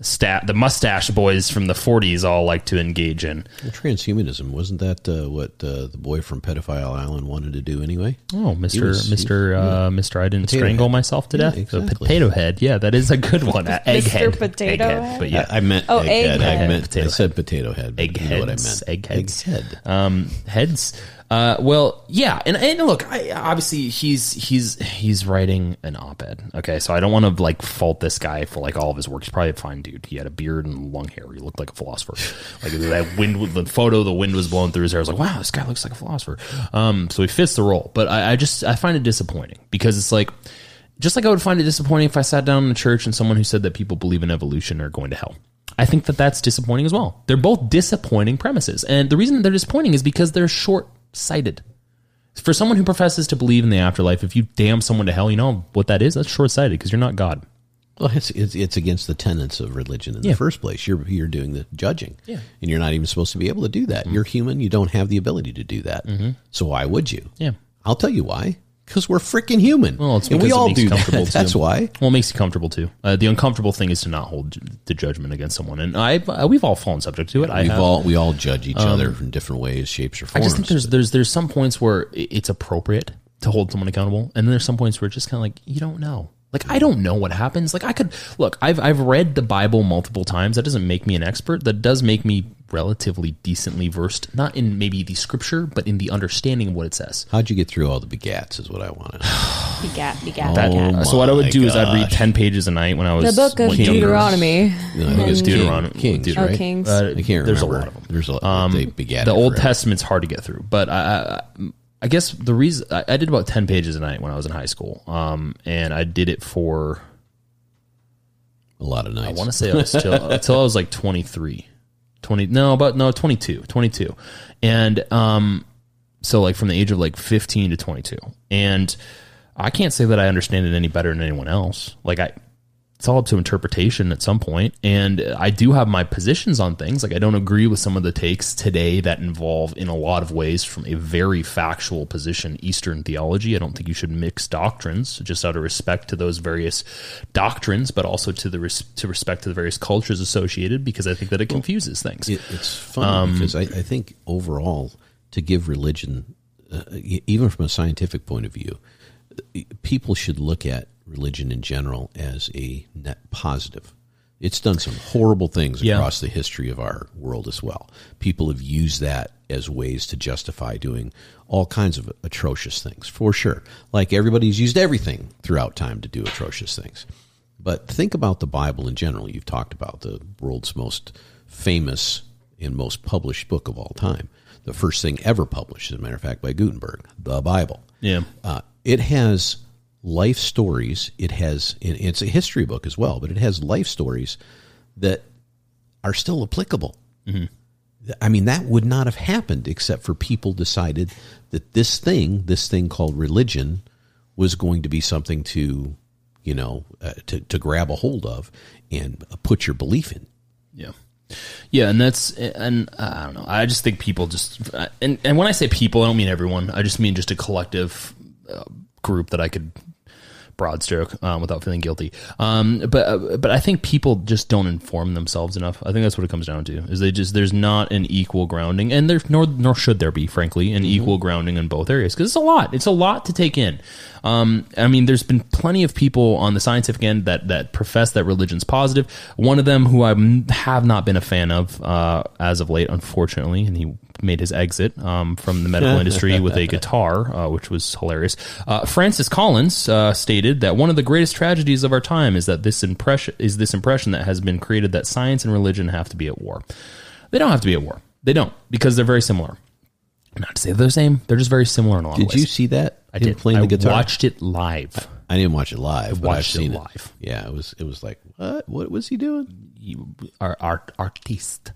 stat the mustache boys from the 40s all like to engage in. Well, transhumanism wasn't that uh, what uh, the boy from Pedophile Island wanted to do anyway? Oh, Mister, was- Mister, uh, Mister! I didn't Potato strangle head. myself to Yeah, death. The exactly. potato head. Yeah, that is a good one. Uh, Egghead. Potato Egghead, Head? But yeah, I, I meant Oh, egghead. I meant Potato I said potato head. But Egg you know what I heads. meant? Eggheads. Egghead. um, heads. Uh, well, yeah, and, and look, I, obviously he's he's he's writing an op-ed. Okay, so I don't want to like fault this guy for like all of his work. He's probably a fine dude. He had a beard and long hair. He looked like a philosopher. Like that wind, the photo, the wind was blowing through his hair. I was like, wow, this guy looks like a philosopher. Um, so he fits the role. But I, I just I find it disappointing because it's like just like I would find it disappointing if I sat down in a church and someone who said that people believe in evolution are going to hell. I think that that's disappointing as well. They're both disappointing premises. And the reason they're disappointing is because they're short sighted. For someone who professes to believe in the afterlife, if you damn someone to hell, you know what that is? That's short sighted because you're not God. Well, it's, it's it's against the tenets of religion in Yeah. the first place. You're you're doing the judging, Yeah. and you're not even supposed to be able to do that. Mm-hmm. You're human. You don't have the ability to do that. Mm-hmm. So why would you? Yeah. I'll tell you why. Because we're freaking human. Well, it's and we it all makes do that. That's too. why. Well, it makes you comfortable too. Uh, the uncomfortable thing is to not hold the judgment against someone, and I uh, we've all fallen subject to it. I We've have. Um, all we all judge each other in different ways, shapes, or forms. I just think there's there's there's some points where it's appropriate to hold someone accountable, and then there's some points where it's just kind of like you don't know. Like I don't know what happens. Like I could look. I've I've read the Bible multiple times. That doesn't make me an expert. That does make me relatively decently versed, not in maybe the scripture, but in the understanding of what it says. How'd you get through all the begats? Is what I wanted. Begat, begat, begat. Oh so what I would my do is I'd read ten pages a night when I was The book of when younger. Deuteronomy. No, I think it's King- Deuteronomy. Kings, Deut- Oh, right? Kings. Uh, I can't There's a lot of them. There's a lot. Um, they begat the Old forever. Testament's hard to get through, but I, I, I guess the reason I, I did about ten pages a night when I was in high school, um, and I did it for A lot of nights. I want to say I was till, until I was like 23, 20, no, about no 22, 22, and um, so like from the age of like fifteen to twenty two, and I can't say that I understand it any better than anyone else. Like I, it's all up to interpretation at some point, and I do have my positions on things. Like I don't agree with some of the takes today that involve, in a lot of ways, from a very factual position, Eastern theology. I don't think you should mix doctrines just out of respect to those various doctrines, but also to the res- to respect to the various cultures associated, because I think that it confuses things. It, it's funny because I, I think overall, to give religion, uh, even from a scientific point of view, people should look at religion in general as a net positive. It's done some horrible things Yeah. across the history of our world as well. People have used that as ways to justify doing all kinds of atrocious things, for sure. Like everybody's used everything throughout time to do atrocious things. But think about the Bible in general. You've talked about the world's most famous and most published book of all time. The first thing ever published, as a matter of fact, by Gutenberg, the Bible. Yeah. Uh, it has life stories. It has, it's a history book as well, but it has life stories that are still applicable. I mean, that would not have happened except for people decided that this thing, this thing called religion, was going to be something to, you know, uh, to, to grab a hold of and uh, put your belief in. Yeah. Yeah, and that's and uh, I don't know. I just think people just and and when I say people, I don't mean everyone. I just mean just a collective uh, group that I could broad stroke um, without feeling guilty. Um, but uh, but I think people just don't inform themselves enough. I think that's what it comes down to. Is they just there's not an equal grounding, and there nor nor should there be, frankly, an equal grounding in both areas because it's a lot. It's a lot to take in. Um, I mean, there's been plenty of people on the scientific end that that profess that religion's positive. One of them, who I have not been a fan of uh, as of late, unfortunately, and he made his exit um, from the medical industry with a guitar, uh, which was hilarious. Uh, Francis Collins uh, stated that one of the greatest tragedies of our time is that this impression is this impression that has been created that science and religion have to be at war. They don't have to be at war. They don't because they're very similar. Not to say they're the same. They're just very similar in a lot of ways. Did you see that? I did. playing I the guitar. watched it live. I didn't watch it live, but I've watched it seen live. Yeah, it was it was like what? What was he doing? Our art artiste.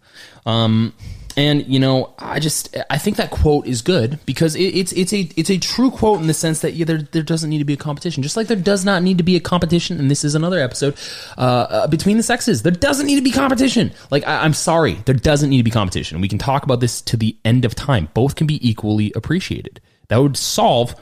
Um, and you know, I just I think that quote is good because it, it's it's a it's a true quote in the sense that yeah, there there doesn't need to be a competition, just like there does not need to be a competition. And this is another episode uh, uh, between the sexes. There doesn't need to be competition. Like I, I'm sorry, there doesn't need to be competition. We can talk about this to the end of time. Both can be equally appreciated. That would solve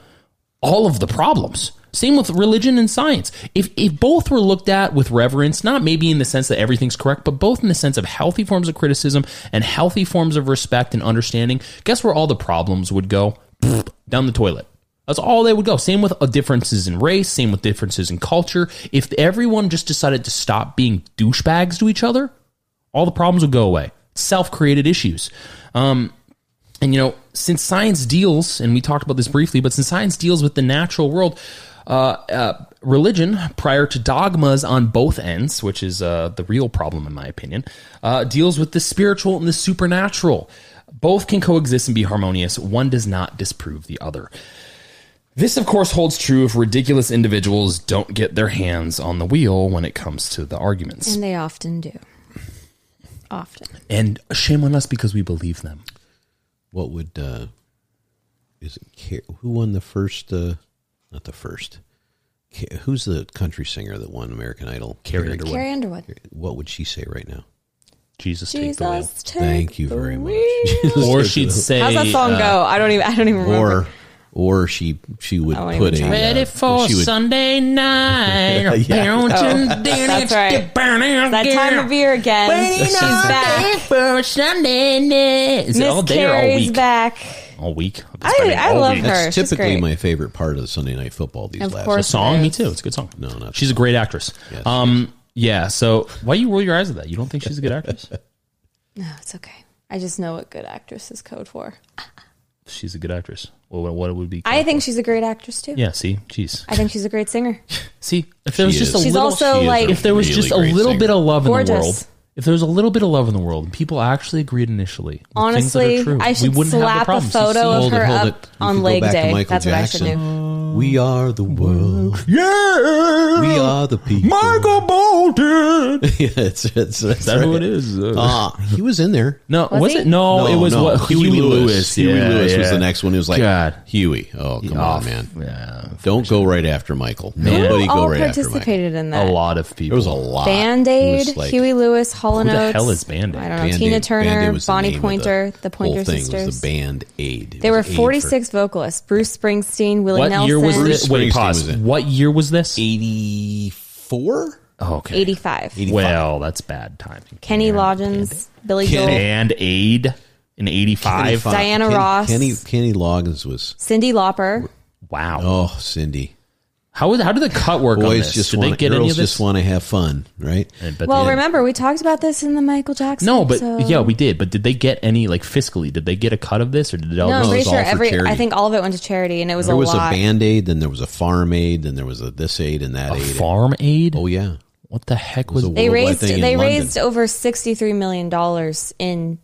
all of the problems. Same with religion and science. If if both were looked at with reverence, not maybe in the sense that everything's correct, but both in the sense of healthy forms of criticism and healthy forms of respect and understanding, guess where all the problems would go? Down the toilet. That's all they would go. Same with uh, differences in race, same with differences in culture. If everyone just decided to stop being douchebags to each other, all the problems would go away. Self created issues. Um, and you know, since science deals, and we talked about this briefly, but since science deals with the natural world, religion, prior to dogmas on both ends, which is uh, the real problem in my opinion, uh, deals with the spiritual and the supernatural. Both can coexist and be harmonious. One does not disprove the other. This, of course, holds true if ridiculous individuals don't get their hands on the wheel when it comes to the arguments. And they often do. Often. And shame on us because we believe them. What would uh is it who won the first uh not the first who's the country singer that won American Idol? Carrie Underwood. Carrie Underwood. What would she say right now? Jesus, take the wheel. Jesus, take Thank you very much. Or she'd say, How's that song uh, go? I don't even. I don't even remember. or or she she would put a. Ready uh, for would, Sunday night. Yeah. Oh, that's right. That time of year again. She's back. for Sunday night. Is it all Miss day or all Carrie's week? back. All week. I've I- all love week. her. That's She's typically great. my favorite part of the Sunday Night Football these Of last course. The song, me too. It's a good song. No, not She's a great actress. Yes, um, yeah. So why you roll your eyes at that? You don't think she's a good actress? No, it's okay. I just know what good actress is code for. she's a good actress. Well, what- what would be? I think she's a great actress too. Yeah. See, jeez. I think she's a great singer. See, if there was She just a. She's little, also, like- if there was really just a little singer. bit of love in the Gorgeous. world, if there was a little bit of love in the world, and people actually agreed initially, with things that are Honestly, true, I we should wouldn't have slap a photo see? of Hold it, her up it. On could leg day. Michael That's what I should do. We are the world. Yeah, We are the people. Michael Bolton. yeah, it's, it's, Is that who it is? Uh, Ah, he was in there. no, was, Was it? No, it was what Huey, Lewis. Huey Yeah, Lewis was the next one. He was like God. Huey. Oh, come Off. on, man. Yeah, Don't go right after Michael. Nobody go all right after Michael. participated in that. a lot of people. There was a lot. Band Aid. was like- Huey Lewis, Hall and Who the Oates. hell is Band Aid? I don't know. Band-Aid- Tina Turner, Bonnie name of Pointer, the, whole Pointer thing Sisters. Was the band Aid. It There were was Aid for 46 vocalists: Bruce Springsteen, Willie What Nelson, year was this? Wait, pause. was. What year was this? 84? Oh, okay. 85. Well, that's bad timing. Kenny Band- Loggins, Billy Joel, Band Aid in '85. Diana Kenny- Ross. Kenny, Kenny Loggins was. Cyndi Lauper. Wow. Oh, Cyndi. How how did the cut work on this? just did want they get girls any of this? just want to have fun, right? But Well, they- remember we talked about this in the Michael Jackson. No, but episode. yeah, we did. But did they get any like fiscally? Did they get a cut of this, or did it all No, I'm go? it pretty sure for every. charity. I think all of it went to charity, and it was There a was lot. a band aid, then there was a farm aid, then there was a this aid and that a aid. farm aid? Oh yeah, What the heck was was? they raised thing in they London. raised over sixty three million dollars in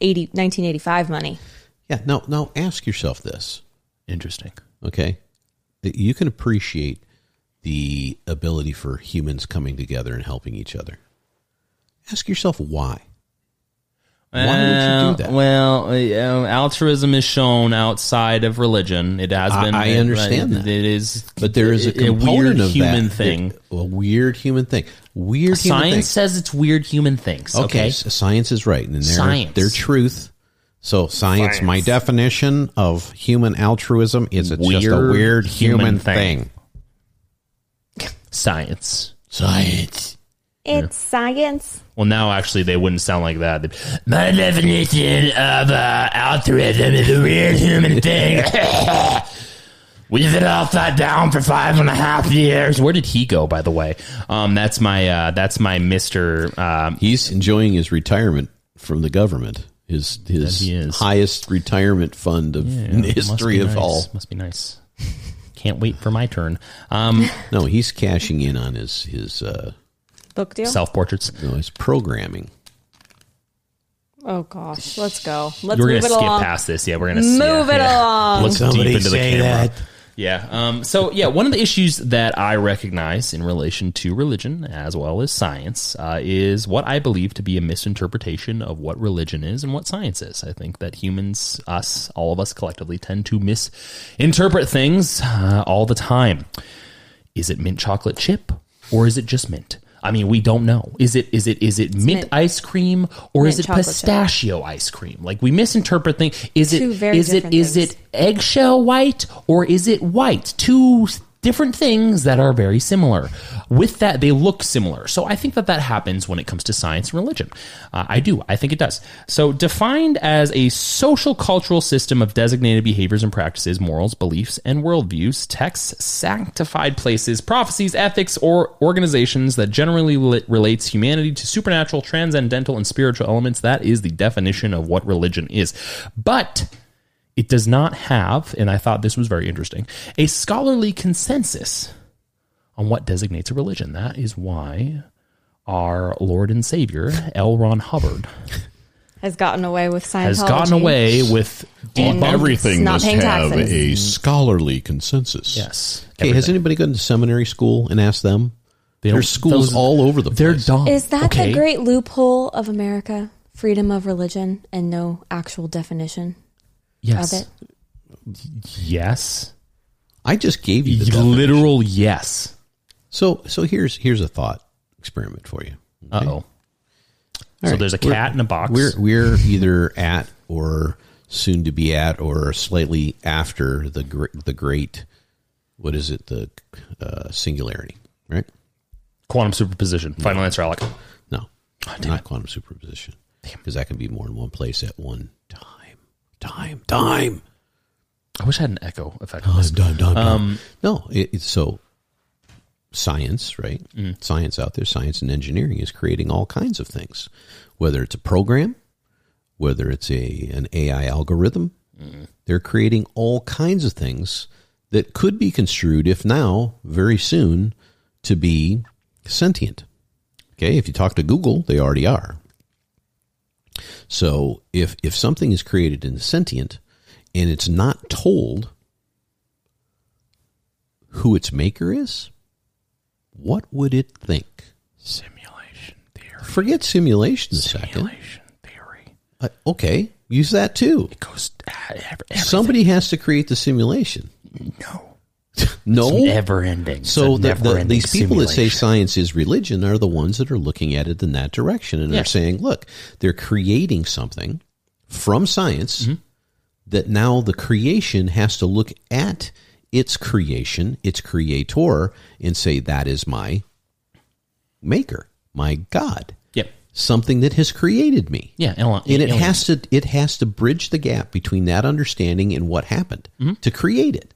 80, 1985 money. yeah. Now, now ask yourself this, Interesting. okay? That You can appreciate the ability for humans coming together and helping each other. Ask yourself why. Why would you do that? Well, uh, altruism is shown outside of religion. It has I- been. I understand it- that. It is, But there is a component weird of human that, thing. that- a weird human thing. Weird human thing. Science says it's weird human things. Okay, Okay, s- science is right, and their Science. their truth, So science, Science. my definition of human altruism is it's just a Weird weird human human, thing. thing. Science. Science. It's science. Well, now actually they wouldn't sound like that. They'd, My definition of uh, altruism is a weird human thing. We've been upside down for five and a half years. Where did he go, by the way? Um, that's my uh, that's my Mister. Um, He's enjoying his retirement from the government. His his highest retirement fund of in the history of nice. all. Must be nice. Can't wait for my turn. Um, No, he's cashing in on his his uh, Book deal. Self portraits. No, his programming. oh gosh, let's go. Let's We're move gonna it skip along. past this. Yeah, we're gonna Move yeah, it yeah. along. Look Somebody deep into the say camera. that. Yeah. Um, so yeah, one of the issues that I recognize in relation to religion as well as science uh, is what I believe to be a misinterpretation of what religion is and what science is. I think that humans, us, all of us collectively, tend to misinterpret things uh, all the time. Is it mint chocolate chip or is it just mint? I mean, we don't know. Is it is it is it mint, mint. ice cream or is it chocolate chip. pistachio ice cream? Like we misinterpret things. Is Two it is it is it eggshell white or is it white? Two different things that are very similar. With that, they look similar. So I think that that happens when it comes to science and religion. Uh, I do. I think it does. So defined as a social cultural system of designated behaviors and practices, morals, beliefs, and worldviews, texts, sanctified places, prophecies, ethics, or organizations that generally relates humanity to supernatural, transcendental, and spiritual elements. That is the definition of what religion is. But it does not have, and I thought this was very interesting, a scholarly consensus on what designates a religion. That is why our Lord and Savior, L. Ron Hubbard, Has gotten away with Scientology. has gotten away with And debunk- Everything not must paying have taxes. a scholarly consensus. Yes. Okay, has everything. anybody gone to seminary school and asked them? They don't- There's schools those- all over the They're place. dumb. Is that okay? the great loophole of America? Freedom of religion and no actual definition Yes. of it. Yes. I just gave you the definition. Literal yes. So so here's here's a thought experiment for you. Uh oh. So right. there's a We're- cat in a box. We're we're either at or soon to be at or slightly after the gr- the great what is it the uh, singularity right? Quantum superposition. Final answer, Alec. No, not quantum superposition because that can be more than one place at one time. Time, time. I wish I had an echo effect. Time, time, time. Um, no, it, it's so science, right? Science out there, science and engineering is creating all kinds of things, whether it's a program, whether it's a an AI algorithm. They're creating all kinds of things that could be construed, if now, very soon, to be sentient. Okay, if you talk to Google, they already are. So if if something is created in the sentient and it's not told who its maker is, what would it think? simulation theory. Forget simulation a second. Simulation theory. Uh, okay, use that too. It goes. Somebody has to create the simulation. No. No, Never ending. So the, the, these people that say science is religion are the ones that are looking at it in that direction, and Yeah. they're saying, "Look, they're creating something from science Mm-hmm. that now the creation has to look at its creation, its creator, and say that is my maker, my God, Yep. something that has created me." Yeah. and it has to it has to bridge the gap between that understanding and what happened Mm-hmm. to create it.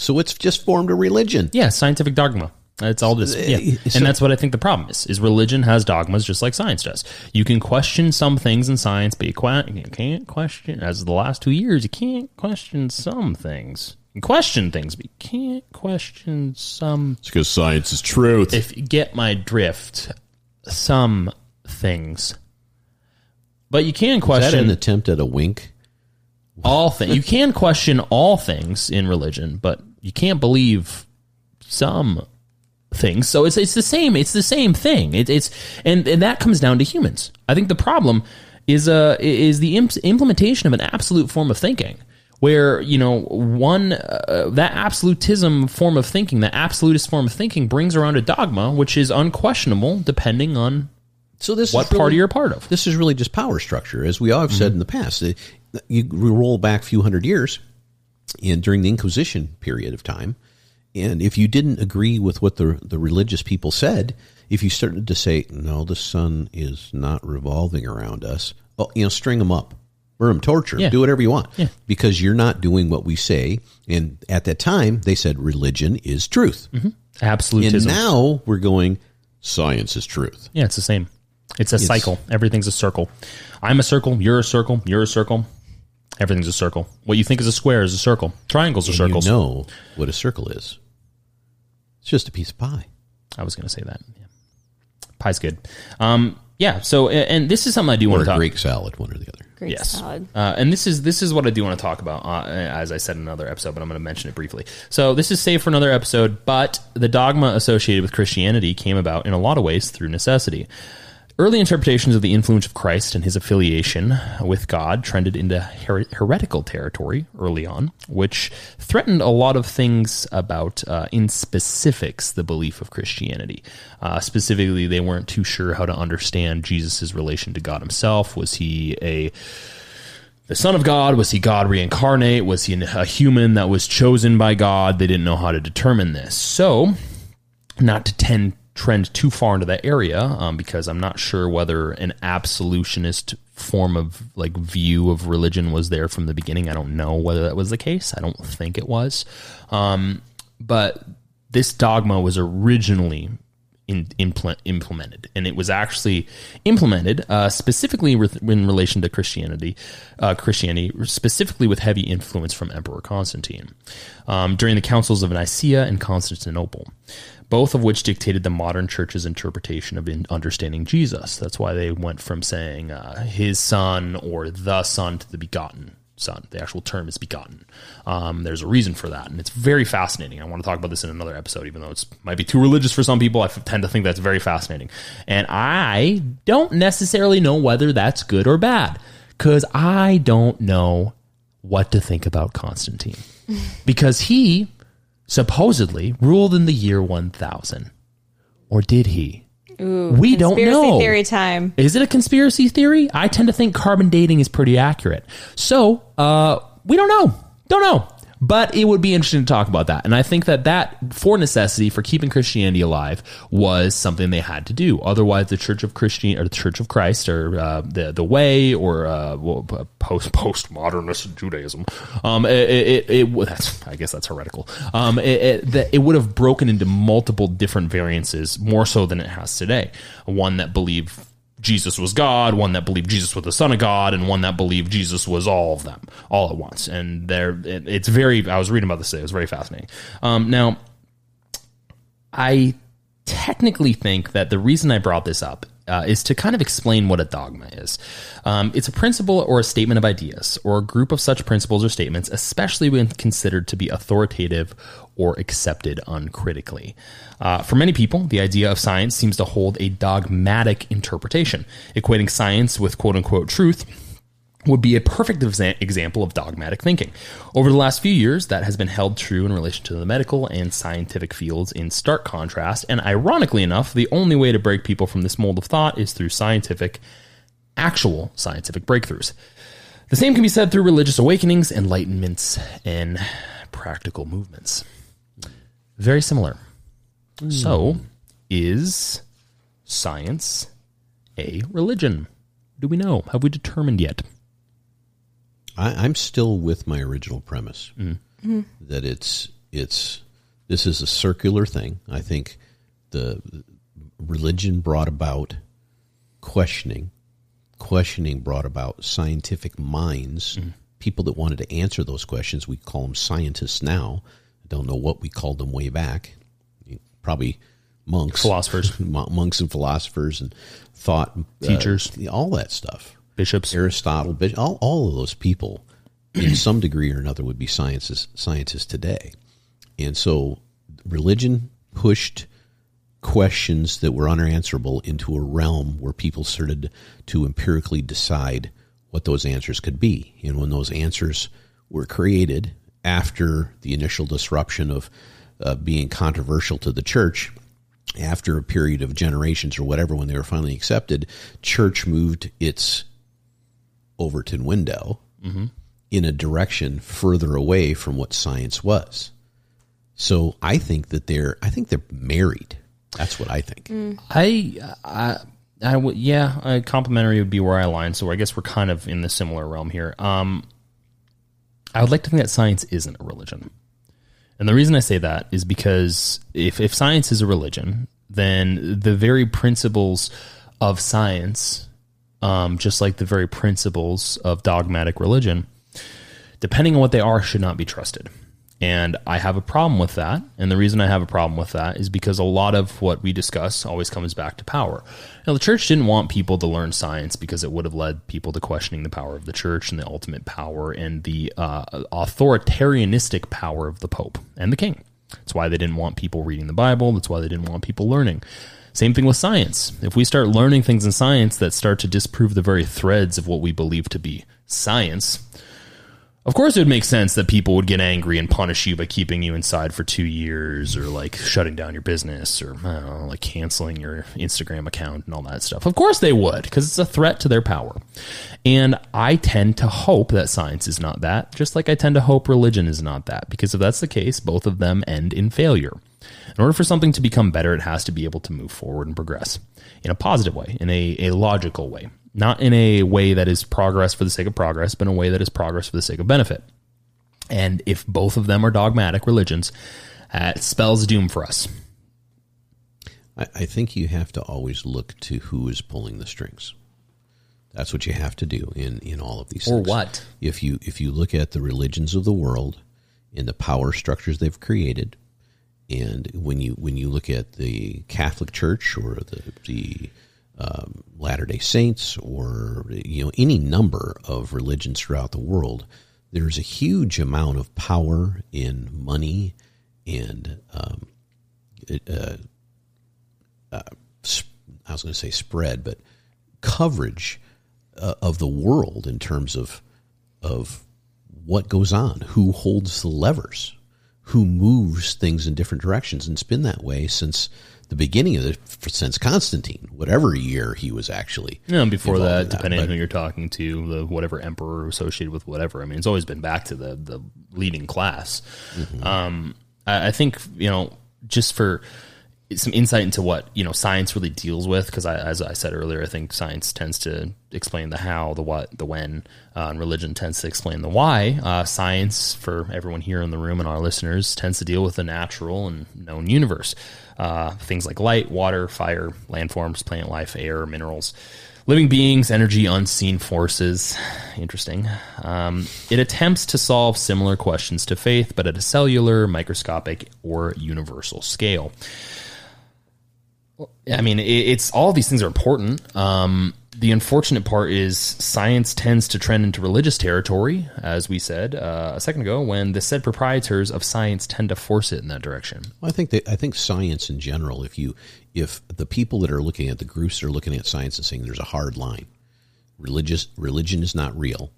So it's just formed a religion. Yeah. Scientific dogma. That's all this. Yeah. Uh, so- and that's what I think the problem is. Is religion has dogmas just like science does. You can question some things in science, but you, que- you can't question. As of the last two years, you can't question some things. You can question things, but you can't question some It's because science is truth. if you get my drift, some things. But you can Is that question an attempt at a wink? all things. You can question all things in religion, but you can't believe some things. So it's it's the same. It's the same thing. It, it's and and that comes down to humans. I think the problem is uh is the imp- implementation of an absolute form of thinking. Where you know one uh, that absolutism form of thinking, that absolutist form of thinking, brings around a dogma which is unquestionable, depending on So this what really- party you're part of. This is really just power structure, as we all have said in the past. You roll back a few hundred years, and during the Inquisition period of time, and if you didn't agree with what the the religious people said, if you started to say, "No, the sun is not revolving around us," oh, you know, string them up, burn them, torture, Yeah. do whatever you want, Yeah. because you're not doing what we say. And at that time, they said religion is truth, mm-hmm. Absolutely. and Absolutism. now we're going. Science is truth. yeah, it's the same. It's a cycle. Everything's a circle. I'm a circle. You're a circle. You're a circle. Everything's a circle. What you think is a square is a circle. Triangles are and circles. You know what a circle is? It's just a piece of pie. I was going to say that. Yeah. Pie's good. Um, yeah. So, and this is something I do Or want to talk. Greek salad, one or the other. Great Yes. salad. Uh, and this is this is what I do want to talk about, uh, as I said in another episode, but I'm going to mention it briefly. So this is saved for another episode, but the dogma associated with Christianity came about in a lot of ways through necessity. Early interpretations of the influence of Christ and his affiliation with God trended into her- heretical territory early on, which threatened a lot of things about, uh, in specifics, the belief of Christianity. Uh, specifically, they weren't too sure how to understand Jesus' relation to God himself. Was he a the Son of God? Was he God reincarnate? Was he a human that was chosen by God? They didn't know how to determine this. So, not to tend trend too far into that area, um, because I'm not sure whether an absolutionist form of like view of religion was there from the beginning. I don't know whether that was the case. I don't think it was. Um, but this dogma was originally in, impl- implemented, and it was actually implemented uh, specifically in relation to Christianity, uh, Christianity specifically with heavy influence from Emperor Constantine um, during the councils of Nicaea and Constantinople, both of which dictated the modern church's interpretation of in understanding Jesus. That's why they went from saying uh, his son or the son to the begotten son. The actual term is begotten. Um, there's a reason for that, and it's very fascinating. I want to talk about this in another episode, even though it's might be too religious for some people. I f- tend to think that's very fascinating, and I don't necessarily know whether that's good or bad because I don't know what to think about Constantine because he supposedly ruled in the year 1000, or did he? we don't know. theory time. Is it a conspiracy theory? I tend to think carbon dating is pretty accurate. So, uh, we don't know. Don't know. But it would be interesting to talk about that. And I think that that, for necessity, for keeping Christianity alive, was something they had to do. Otherwise, the Church of Christian or the Church of Christ or uh, the the Way or uh, post postmodernist Judaism, um, it, it, it, that's I guess that's heretical. Um, it, it, it would have broken into multiple different variances more so than it has today. One that believed Jesus was God, one that believed Jesus was the Son of God, and one that believed Jesus was all of them, all at once. And there, it, it's very. I was reading about this today. It was very fascinating. Um, now, I technically think that the reason I brought this up uh, is to kind of explain what a dogma is. Um, it's a principle or a statement of ideas, or a group of such principles or statements, especially when considered to be authoritative or accepted uncritically. Uh, for many people, the idea of science seems to hold a dogmatic interpretation, equating science with quote unquote truth would be a perfect exa- example of dogmatic thinking. Over the last few years, that has been held true in relation to the medical and scientific fields in stark contrast, and ironically enough, the only way to break people from this mold of thought is through scientific, actual scientific breakthroughs. The same can be said through religious awakenings, enlightenments, and practical movements. Very similar. So, hmm. is science a religion? Do we know? Have we determined yet? I, I'm still with my original premise hmm. Hmm. that it's it's this is a circular thing. I think the religion brought about questioning. Questioning brought about scientific minds, people that wanted to answer those questions. We call them scientists now. Don't know what we called them way back. Probably monks, Philosophers. Monks and philosophers, and thought uh, Teachers. all that stuff. Bishops? Aristotle, all, all of those people, in some degree or another, would be scientists, scientists today. And so religion pushed questions that were unanswerable into a realm where people started to empirically decide what those answers could be. And when those answers were created after the initial disruption of uh, being controversial to the church, after a period of generations or whatever, when they were finally accepted, church moved its Overton window in a direction further away from what science was. So I think that they're I think they're married. That's what I think. I, I, I would, yeah, uh, complimentary would be where I align. So I guess we're kind of in the similar realm here. Um, I would like to think that science isn't a religion. And the reason I say that is because if, if science is a religion, then the very principles of science, um, just like the very principles of dogmatic religion, depending on what they are, should not be trusted. And I have a problem with that. And the reason I have a problem with that is because a lot of what we discuss always comes back to power. Now, the church didn't want people to learn science because it would have led people to questioning the power of the church and the ultimate power and the uh, authoritarianistic power of the Pope and the King. That's why they didn't want people reading the Bible. That's why they didn't want people learning. Same thing with science. If we start learning things in science that start to disprove the very threads of what we believe to be science, of course, it would make sense that people would get angry and punish you by keeping you inside for two years or like shutting down your business or know, like canceling your Instagram account and all that stuff. Of course, they would because it's a threat to their power. And I tend to hope that science is not that, just like I tend to hope religion is not that, because if that's the case, both of them end in failure. In order for something to become better, it has to be able to move forward and progress in a positive way, in a, a logical way, not in a way that is progress for the sake of progress, but in a way that is progress for the sake of benefit. And if both of them are dogmatic religions, uh, it spells doom for us. I, I think you have to always look to who is pulling the strings. That's what you have to do in, in all of these Or things. what? If you if you look at the religions of the world and the power structures they've created, and when you when you look at the Catholic Church or the the um, Latter Day Saints or you know any number of religions throughout the world, there's a huge amount of power in money and um, uh, uh, I was going to say spread, but coverage uh, of the world in terms of of what goes on, who holds the levers, who moves things in different directions, and it's been that way since the beginning of the since Constantine, whatever year he was actually. Yeah, and before that, in depending on who you're talking to, the whatever emperor associated with whatever. I mean, it's always been back to the the leading class. Um, I, I think you know just for some insight into what you know science really deals with, because I, as I said earlier, I think science tends to explain the how, the what, the when, uh, and religion tends to explain the why. Uh, science, for everyone here in the room and our listeners, tends to deal with the natural and known universe. Uh, things like light, water, fire, landforms, plant life, air, minerals, living beings, energy, unseen forces. Interesting. Um, it attempts to solve similar questions to faith, but at a cellular, microscopic, or universal scale. I mean, it, it's all these things are important. Um, the unfortunate part is science tends to trend into religious territory, as we said uh, a second ago, when the said proprietors of science tend to force it in that direction. Well, I think that I think science in general. If you if the people that are looking at the groups that are looking at science and saying there's a hard line, religious religion is not real,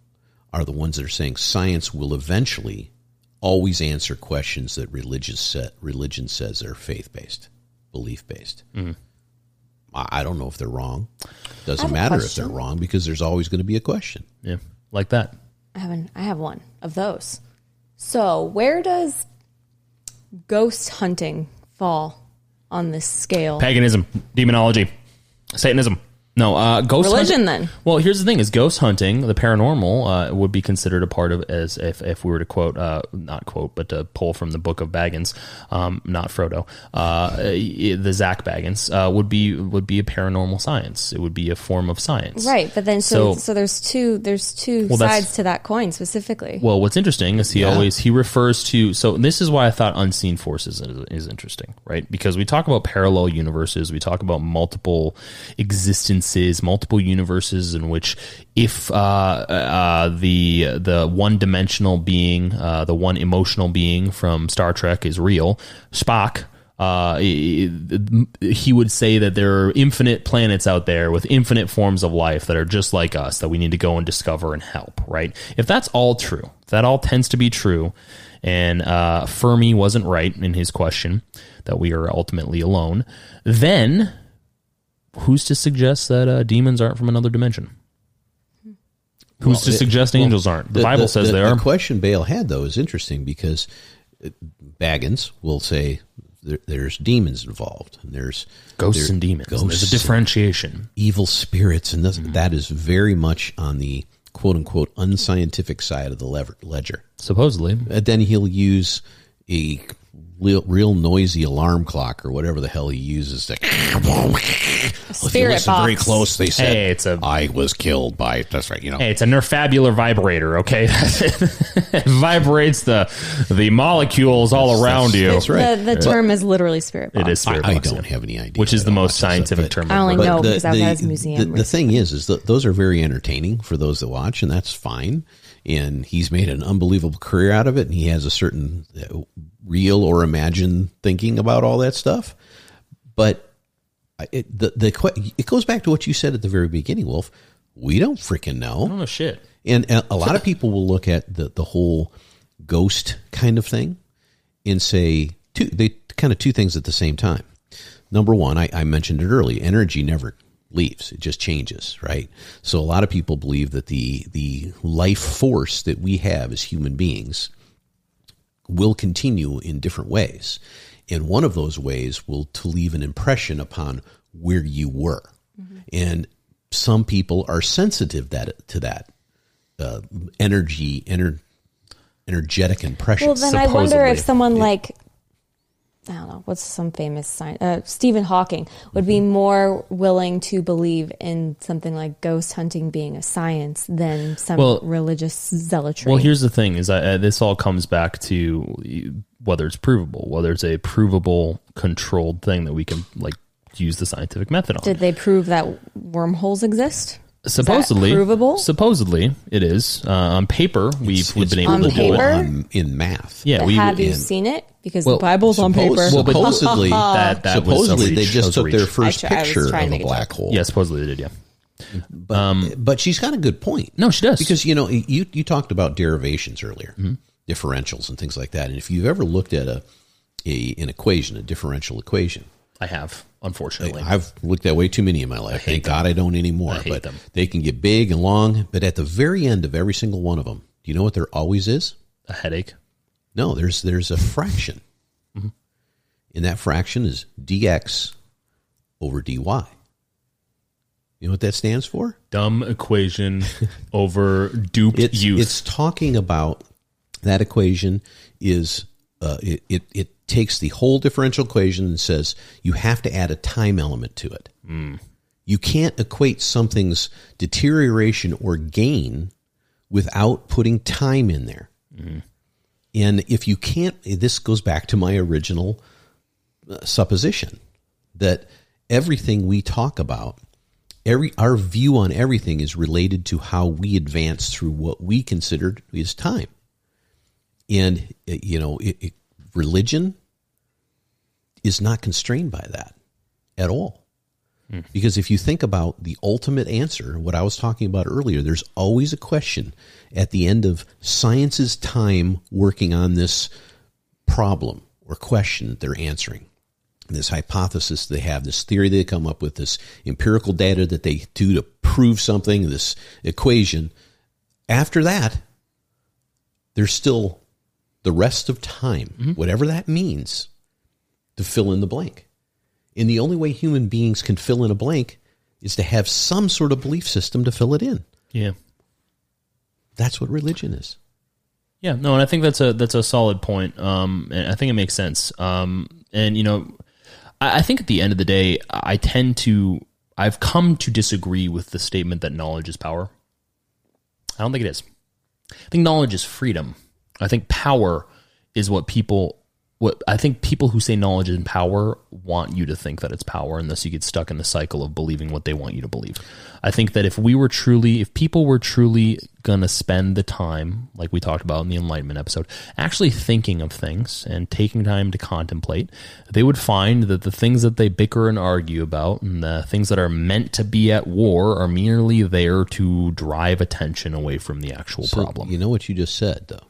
are the ones that are saying science will eventually always answer questions that religious set, religion says are faith based, belief based. I I don't know if they're wrong. Doesn't matter if they're wrong because there's always going to be a question. Yeah, like that. I have an, I have one of those. So where does ghost hunting fall on this scale? Paganism, demonology, Satanism. No, uh, ghost Religion, hunting- then. Well, here's the thing: is ghost hunting, the paranormal, uh, would be considered a part of as if, if we were to quote, uh, not quote, but to pull from the book of Bagans, um, not Frodo, uh, the Zak Bagans uh, would be would be a paranormal science. It would be a form of science, Right, but then so So- so, there's two there's two Well, that's- sides to that coin specifically. Well, what's interesting is he Yeah. always he refers to. So this is why I thought unseen forces is, is interesting, right? Because we talk about parallel universes, we talk about multiple existences, multiple universes in which if uh, uh, the the one dimensional being, uh, the one emotional being from Star Trek is real, Spock. uh, he would say that there are infinite planets out there with infinite forms of life that are just like us that we need to go and discover and help. Right? If that's all true, that all tends to be true, and uh, Fermi wasn't right in his question that we are ultimately alone, then who's to suggest that uh, demons aren't from another dimension? Who's Well, to it- suggest well, angels aren't? The, Bible says the, they are. The question Bale had though is interesting because uh, Bagans will say there, there's demons involved and there's Ghosts there- and demons. and There's a differentiation. evil spirits, and this, Mm-hmm. that is very much on the quote unquote unscientific side of the lever, ledger. Supposedly, And then he'll use a real, real noisy alarm clock or whatever the hell he uses to. if you spirit listen very close, they said, Hey, it's a- I was killed by." That's right. You know, Hey, it's a nerfabular vibrator, okay? it vibrates the the molecules all around you. that's right. The, the term is literally spirit box. It is spirit I, I don't yeah. have any idea, Which is the most scientific but- term. I only know because I was at his museum. The, the thing is, is that those are very entertaining for those that watch, and that's fine. And he's made an unbelievable career out of it, and he has a certain uh, real or imagined thinking about all that stuff. But it, the the it goes back to what you said at the very beginning, Wolf. We don't freaking know. Oh shit! And a, a lot of people will look at the, the whole ghost kind of thing and say two they kind of two things at the same time. Number one, I, I mentioned it earlier, energy never leaves. It just changes, right? So a lot of people believe that the the life force that we have as human beings will continue in different ways. And one of those ways will to leave an impression upon where you were. And some people are sensitive that to that uh, energy, ener, energetic impression. Well, then I wonder if supposedly. someone like I don't know what's some famous sign uh, Stephen Hawking would Mm-hmm. be more willing to believe in something like ghost hunting being a science than some Well- religious zealotry. Well, here's the thing: is uh, this all comes back to whether it's provable, whether it's a provable, controlled thing that we can like use the scientific method on. Did they prove that wormholes exist? Supposedly, provable? Supposedly, it is uh, on paper. We've, we've been able On to do paper? it. on, in math. Yeah, we have you and- seen it? Because Well, the Bible's on Suppose- paper. Well, but- supposedly, that that was a supposedly they. That just was a took their reach. first I try- I was picture trying of to a make a black joke. hole. Yeah, supposedly they did. Yeah. but, but she's got a good point. No, she does. because you know you you talked about derivations earlier, Mm-hmm. differentials and things like that. And if you've ever looked at a, a an equation, a differential equation, I have, unfortunately. I've looked at way too many in my life. Thank God I don't anymore. hate but them. they can get big and long. But at the very end of every single one of them, do you know what there always is? a headache. No, there's there's a fraction, Mm-hmm. and that fraction is dx over dy. You know what that stands for? Dumb equation over duped It's youth. it's talking about that equation is uh, it, it it takes the whole differential equation and says you have to add a time element to it. You can't equate something's deterioration or gain without putting time in there. And if you can't, this goes back to my original uh, supposition that everything we talk about, every our view on everything is related to how we advance through what we considered is time. And uh, you know, it, it, religion is not constrained by that at all. Because if you think about the ultimate answer, what I was talking about earlier, there's always a question at the end of science's time working on this problem or question that they're answering. This hypothesis they have, this theory they come up with, this empirical data that they do to prove something, this equation. After that, there's still the rest of time, mm-hmm. whatever that means, to fill in the blank. And the only way human beings can fill in a blank is to have some sort of belief system to fill it in. yeah. That's what religion is. Yeah, no, and I think that's a that's a solid point. Um, and I think it makes sense. Um, and you know, I, I think at the end of the day, I tend to I've come to disagree with the statement that knowledge is power. I don't think it is. I think knowledge is freedom. I think power is what people what I think people who say knowledge and power want you to think that it's power, and thus you get stuck in the cycle of believing what they want you to believe. I think that if we were truly, if people were truly gonna spend the time, like we talked about in the Enlightenment episode, actually thinking of things and taking time to contemplate, they would find that the things that they bicker and argue about, and the things that are meant to be at war, are merely there to drive attention away from the actual So, problem. You know what you just said, though.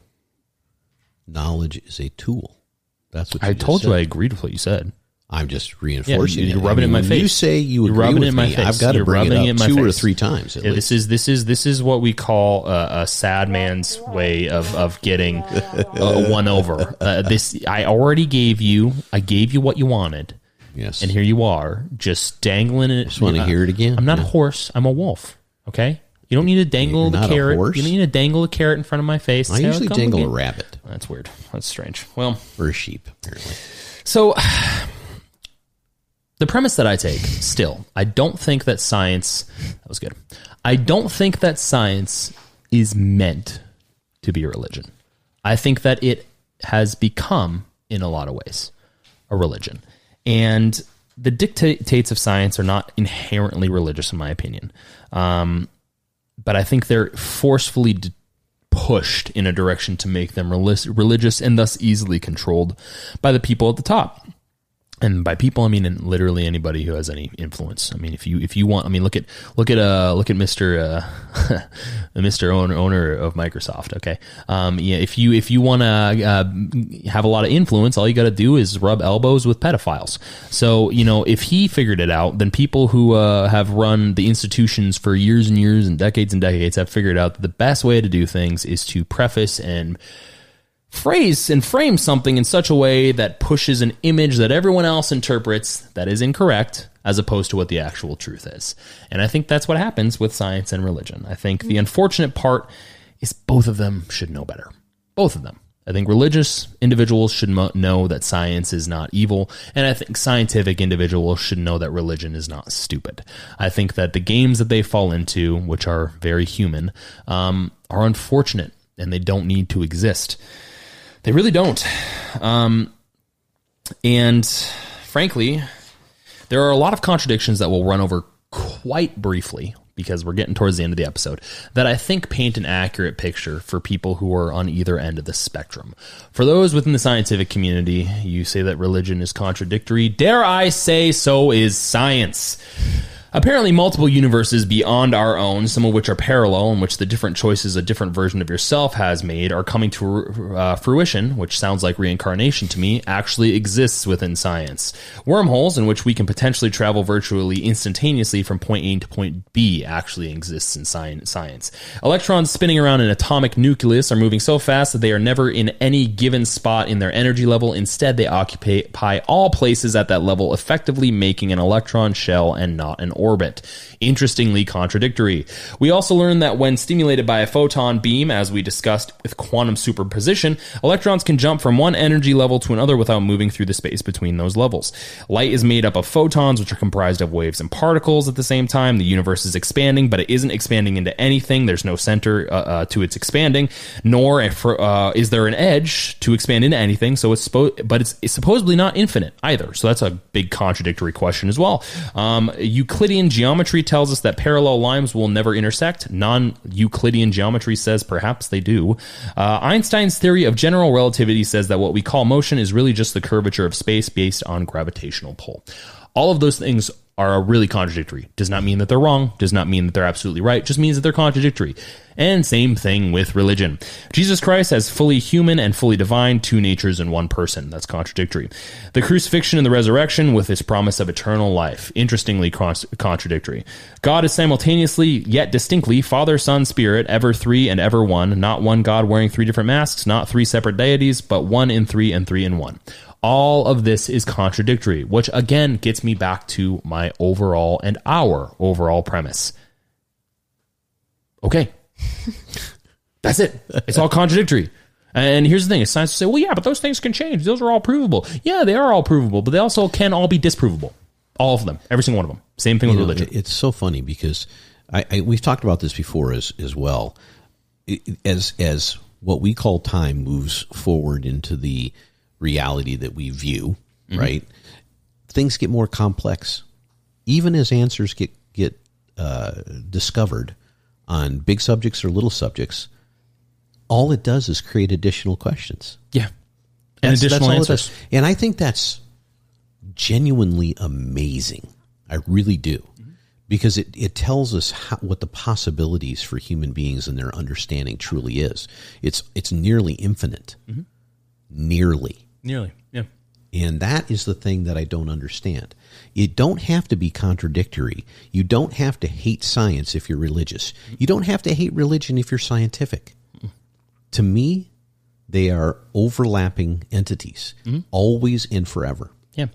Knowledge is a tool. That's what you I told you. I agreed with what you said. I'm just reinforcing. you're it. rubbing it in my face. You say you You're agree rubbing with it in my me. face. I've got to You're bring rubbing it it in up my two or three times Yeah. This is this is this is what we call a, a sad man's way of of getting uh, one over. Uh, this I already gave you. I gave you what you wanted, yes. and here you are, just dangling it. Just wanna hear it again? I'm not a horse. I'm a wolf. Okay. You don't need to dangle the carrot. You don't need to dangle a carrot in front of my face. I Say, "Oh, usually dangle a rabbit That's weird. That's strange. Well, or a sheep, apparently. so the premise that I take still, I don't think that science that was good. I don't think that science is meant to be a religion. I think that it has become in a lot of ways a religion. And the dictates of science are not inherently religious in my opinion. Um, but I think they're forcefully pushed in a direction to make them relig- religious and thus easily controlled by the people at the top. And by people, I mean literally anybody who has any influence. I mean, if you if you want, I mean, look at look at uh look at Mister uh, Mister owner owner of Microsoft. Okay, um, yeah, if you if you want to uh, have a lot of influence, all you got to do is rub elbows with pedophiles. So you know, if he figured it out, then people who uh, have run the institutions for years and years and decades and decades have figured out that the best way to do things is to preface and phrase and frame something in such a way that pushes an image that everyone else interprets that is incorrect as opposed to what the actual truth is. And I think that's what happens with science and religion. I think the unfortunate part is both of them should know better. Both of them. I think religious individuals should know that science is not evil, and I think scientific individuals should know that religion is not stupid. I think that the games that they fall into, which are very human, um, are unfortunate and they don't need to exist. They really don't. Um, and frankly, there are a lot of contradictions that we'll run over quite briefly because we're getting towards the end of the episode that I think paint an accurate picture for people who are on either end of the spectrum. For those within the scientific community, you say that religion is contradictory. Dare I say so is science. Apparently, multiple universes beyond our own, some of which are parallel, in which the different choices a different version of yourself has made, are coming to uh, fruition, which sounds like reincarnation to me, actually exists within science. Wormholes, in which we can potentially travel virtually instantaneously from point A to point B, actually exists in sci- science. Electrons spinning around an atomic nucleus are moving so fast that they are never in any given spot in their energy level. Instead, they occupy all places at that level, effectively making an electron shell and not an orbit. Interestingly contradictory. We also learned that when stimulated by a photon beam, as we discussed with quantum superposition, electrons can jump from one energy level to another without moving through the space between those levels. Light is made up of photons, which are comprised of waves and particles at the same time. The universe is expanding, but it isn't expanding into anything. There's no center uh, uh, to its expanding, nor uh, is there an edge to expand into anything. So it's spo- but it's, it's supposedly not infinite either. So that's a big contradictory question as well. Um, Euclidean geometry tells us that parallel lines will never intersect. Non Euclidean geometry says perhaps they do. Uh, Einstein's theory of general relativity says that what we call motion is really just the curvature of space based on gravitational pull. All of those things are really contradictory. Does not mean that they're wrong, does not mean that they're absolutely right, just means that they're contradictory. And same thing with religion. Jesus Christ as fully human and fully divine, two natures in one person. That's contradictory. The crucifixion and the resurrection with its promise of eternal life. Interestingly con- contradictory. God is simultaneously, yet distinctly, Father, Son, Spirit, ever three and ever one. Not one God wearing three different masks, not three separate deities, but one in three and three in one all of this is contradictory, which again gets me back to my overall and our overall premise. Okay. That's it. It's all contradictory. And here's the thing: science will say, "Well, yeah, but those things can change. Those are all provable. Yeah, they are all provable, but they also can all be disprovable. All of them, every single one of them. Same thing with know, religion. it's so funny because I, I we've talked about this before as as well. As as what we call time moves forward into the reality that we view, mm-hmm. right? Things get more complex. Even as answers get get uh, discovered on big subjects or little subjects, all it does is create additional questions. Yeah. And That's- additional that's answers. And I think that's genuinely amazing. I really do. Mm-hmm. Because it, it tells us how, what the possibilities for human beings and their understanding truly is. It's it's nearly infinite. Mm-hmm. Nearly. Nearly. Yeah. And that is the thing that I don't understand. You don't have to be contradictory. You don't have to hate science if you're religious. You don't have to hate religion if you're scientific. To me, they are overlapping entities, always and forever. Yeah,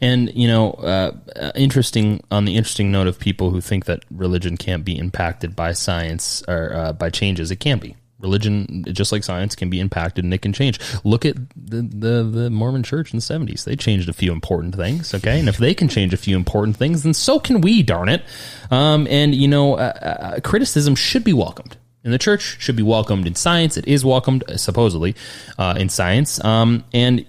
and you know, uh, uh, interesting on the interesting note of people who think that religion can't be impacted by science or uh, by changes. It can be. Religion, just like science, can be impacted and it can change. Look at the, the, the Mormon Church in the seventies; they changed a few important things. Okay, and if they can change a few important things, then so can we. Darn it! Um, and you know, uh, uh, criticism should be welcomed. And the church should be welcomed in science. It is welcomed, uh, supposedly, uh, in science. Um, and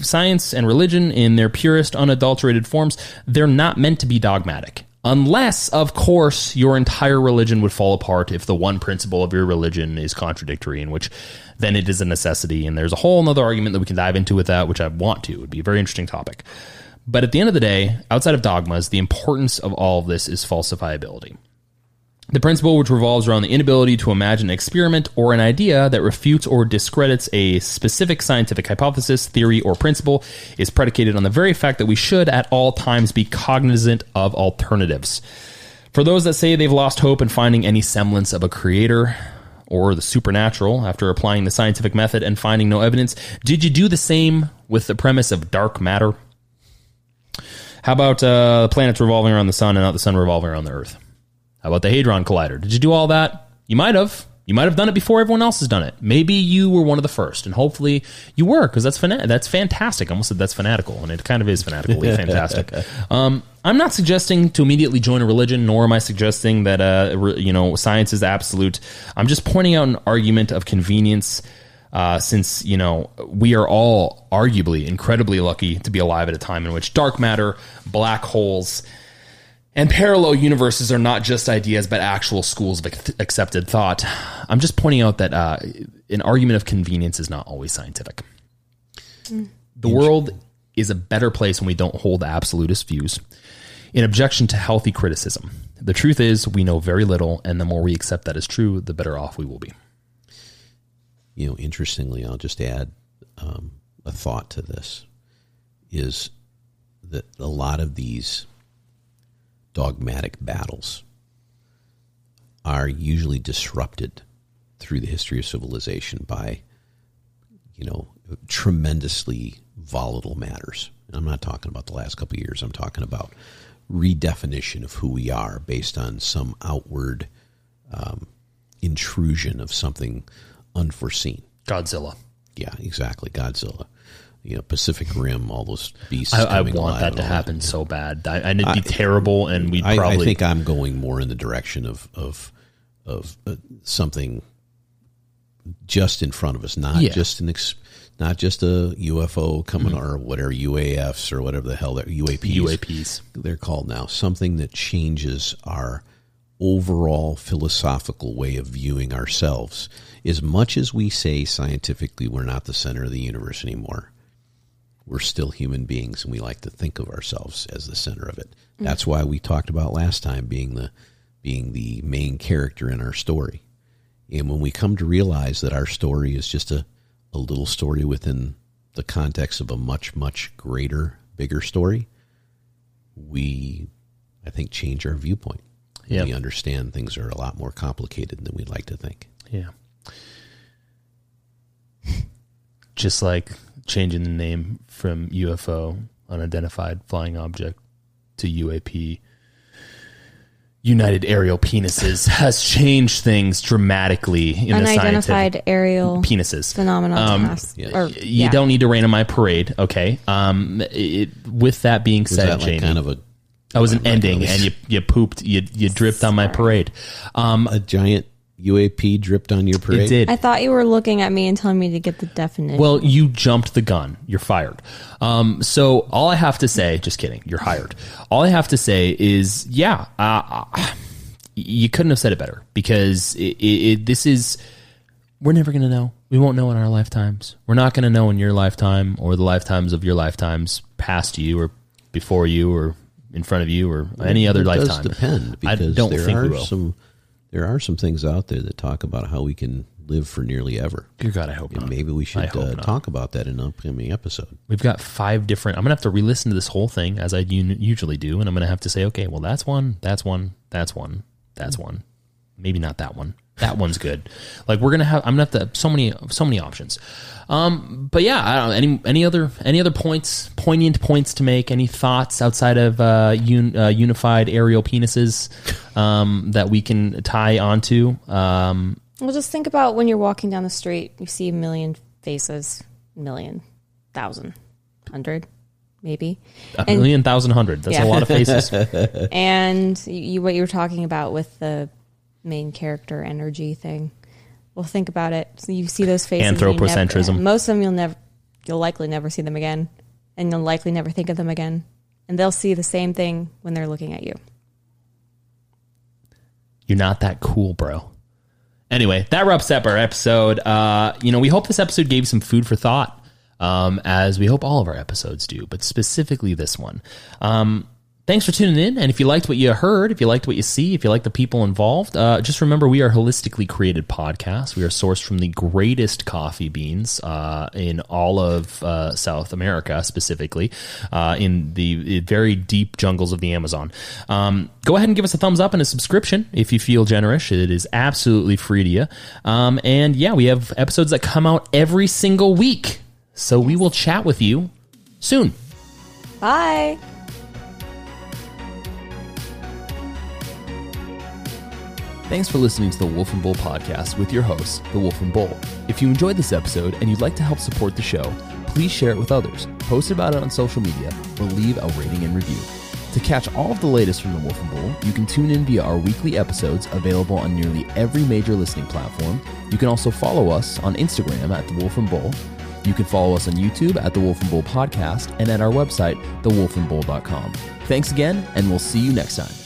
science and religion in their purest, unadulterated forms, they're not meant to be dogmatic. Unless, of course, your entire religion would fall apart if the one principle of your religion is contradictory, in which then it is a necessity. And there's a whole other argument that we can dive into with that, which I want to. It would be a very interesting topic. But at the end of the day, outside of dogmas, the importance of all of this is falsifiability. The principle, which revolves around the inability to imagine an experiment or an idea that refutes or discredits a specific scientific hypothesis, theory, or principle, is predicated on the very fact that we should at all times be cognizant of alternatives. For those that say they've lost hope in finding any semblance of a creator or the supernatural after applying the scientific method and finding no evidence, did you do the same with the premise of dark matter? How about uh, the planets revolving around the sun and not the sun revolving around the earth? How about the Hadron Collider? Did you do all that? You might have. You might have done it before everyone else has done it. Maybe you were one of the first, and hopefully you were, because that's fana- that's fantastic. I almost said that's fanatical, and it kind of is fanatically fantastic. Um, I'm not suggesting to immediately join a religion, nor am I suggesting that uh, re- you know science is absolute. I'm just pointing out an argument of convenience uh, since you know we are all arguably incredibly lucky to be alive at a time in which dark matter, black holes, and parallel universes are not just ideas but actual schools of accepted thought. I'm just pointing out that uh, an argument of convenience is not always scientific. The world is a better place when we don't hold absolutist views. In objection to healthy criticism, the truth is we know very little, and the more we accept that as true, the better off we will be. you know, interestingly, I'll just add um, a thought to this: is that a lot of these dogmatic battles are usually disrupted through the history of civilization by, you know, tremendously volatile matters. And I'm not talking about the last couple of years. I'm talking about redefinition of who we are based on some outward um, intrusion of something unforeseen. Godzilla. Yeah, exactly. Godzilla, you know, Pacific Rim, all those beasts. I, I want that to happen so bad. I, and it'd be terrible, and we'd I, I probably. think I'm going more in the direction of of of uh, something just in front of us, not Yeah. just an ex, not just a UFO coming Mm-hmm. or whatever UAFs or whatever the hell they're UAPs. UAPs. they're called now. Something that changes our overall philosophical way of viewing ourselves. As much as we say scientifically we're not the center of the universe anymore, we're still human beings and we like to think of ourselves as the center of it. Mm-hmm. That's why we talked about last time being the being the main character in our story. And when we come to realize that our story is just a, a little story within the context of a much, much greater, bigger story, we, I think, change our viewpoint. Yeah. We understand things are a lot more complicated than we'd like to think. Yeah. Just like changing the name from UFO, unidentified flying object, to UAP, United Aerial Penises, has changed things dramatically in the Unidentified scientific aerial penises. phenomenon. Um, has- yeah. or, You yeah. don't need to rain on my parade, okay? Um, it, with that being Was said, that like Jamie, kind of a, I was an ending, and you you pooped, you you dripped on my parade. Um, a giant UAP dripped on your parade? It did. I thought you were looking at me and telling me to get the definition. Well, you jumped the gun. You're fired. Um, so all I have to say, just kidding, you're hired. All I have to say is, yeah, uh, uh, you couldn't have said it better because it, it, it, this is, we're never going to know. We won't know in our lifetimes. We're not going to know in your lifetime or the lifetimes of your lifetimes past you or before you or in front of you or any other it lifetime. does depend I don't there think we are will. some there are some things out there that talk about how we can live for nearly ever. God, I hope not. Maybe we should uh, talk about that in an upcoming episode. We've got five different. I'm gonna have to re-listen to this whole thing as I usually do, and I'm gonna have to say, okay, well, that's one, that's one, that's one, that's one. Maybe not that one. That one's good. Like we're gonna have. I'm gonna have to so many so many options. Um, but yeah, I don't know, any any other any other points, poignant points to make? Any thoughts outside of uh, un, uh, unified aerial penises um, that we can tie onto? Um, well, just think about when you're walking down the street, you see a million faces, million, thousand, hundred, maybe. a And- million, thousand, hundred. That's Yeah. a lot of faces. and you, what you were talking about with the main character energy thing. Well, think about it. So you see those faces. you never- Anthropocentrism. most of them you'll never, you'll likely never see them again, and you'll likely never think of them again. And they'll see the same thing when they're looking at you. You're not that cool, bro. Anyway, that wraps up our episode. Uh, you know, we hope this episode gave you some food for thought, um, as we hope all of our episodes do, but specifically this one. Um, thanks for tuning in. And if you liked what you heard, if you liked what you see, if you like the people involved, uh, just remember we are holistically created podcast. We are sourced from the greatest coffee beans uh, in all of uh, South America, specifically uh, in the very deep jungles of the Amazon. Um, go ahead and give us a thumbs up and a subscription if you feel generous. It is absolutely free to you. Um, and yeah, we have episodes that come out every single week. So we will chat with you soon. Bye. Thanks for listening to the Wolf and Bull podcast with your host, the Wolf and Bull. If you enjoyed this episode and you'd like to help support the show, please share it with others, post about it on social media, or leave a rating and review. To catch all of the latest from the Wolf and Bull, you can tune in via our weekly episodes available on nearly every major listening platform. You can also follow us on Instagram at the Wolf and Bull. You can follow us on YouTube at the Wolf and Bull podcast and at our website, thewolfandbull.com. Thanks again, and we'll see you next time.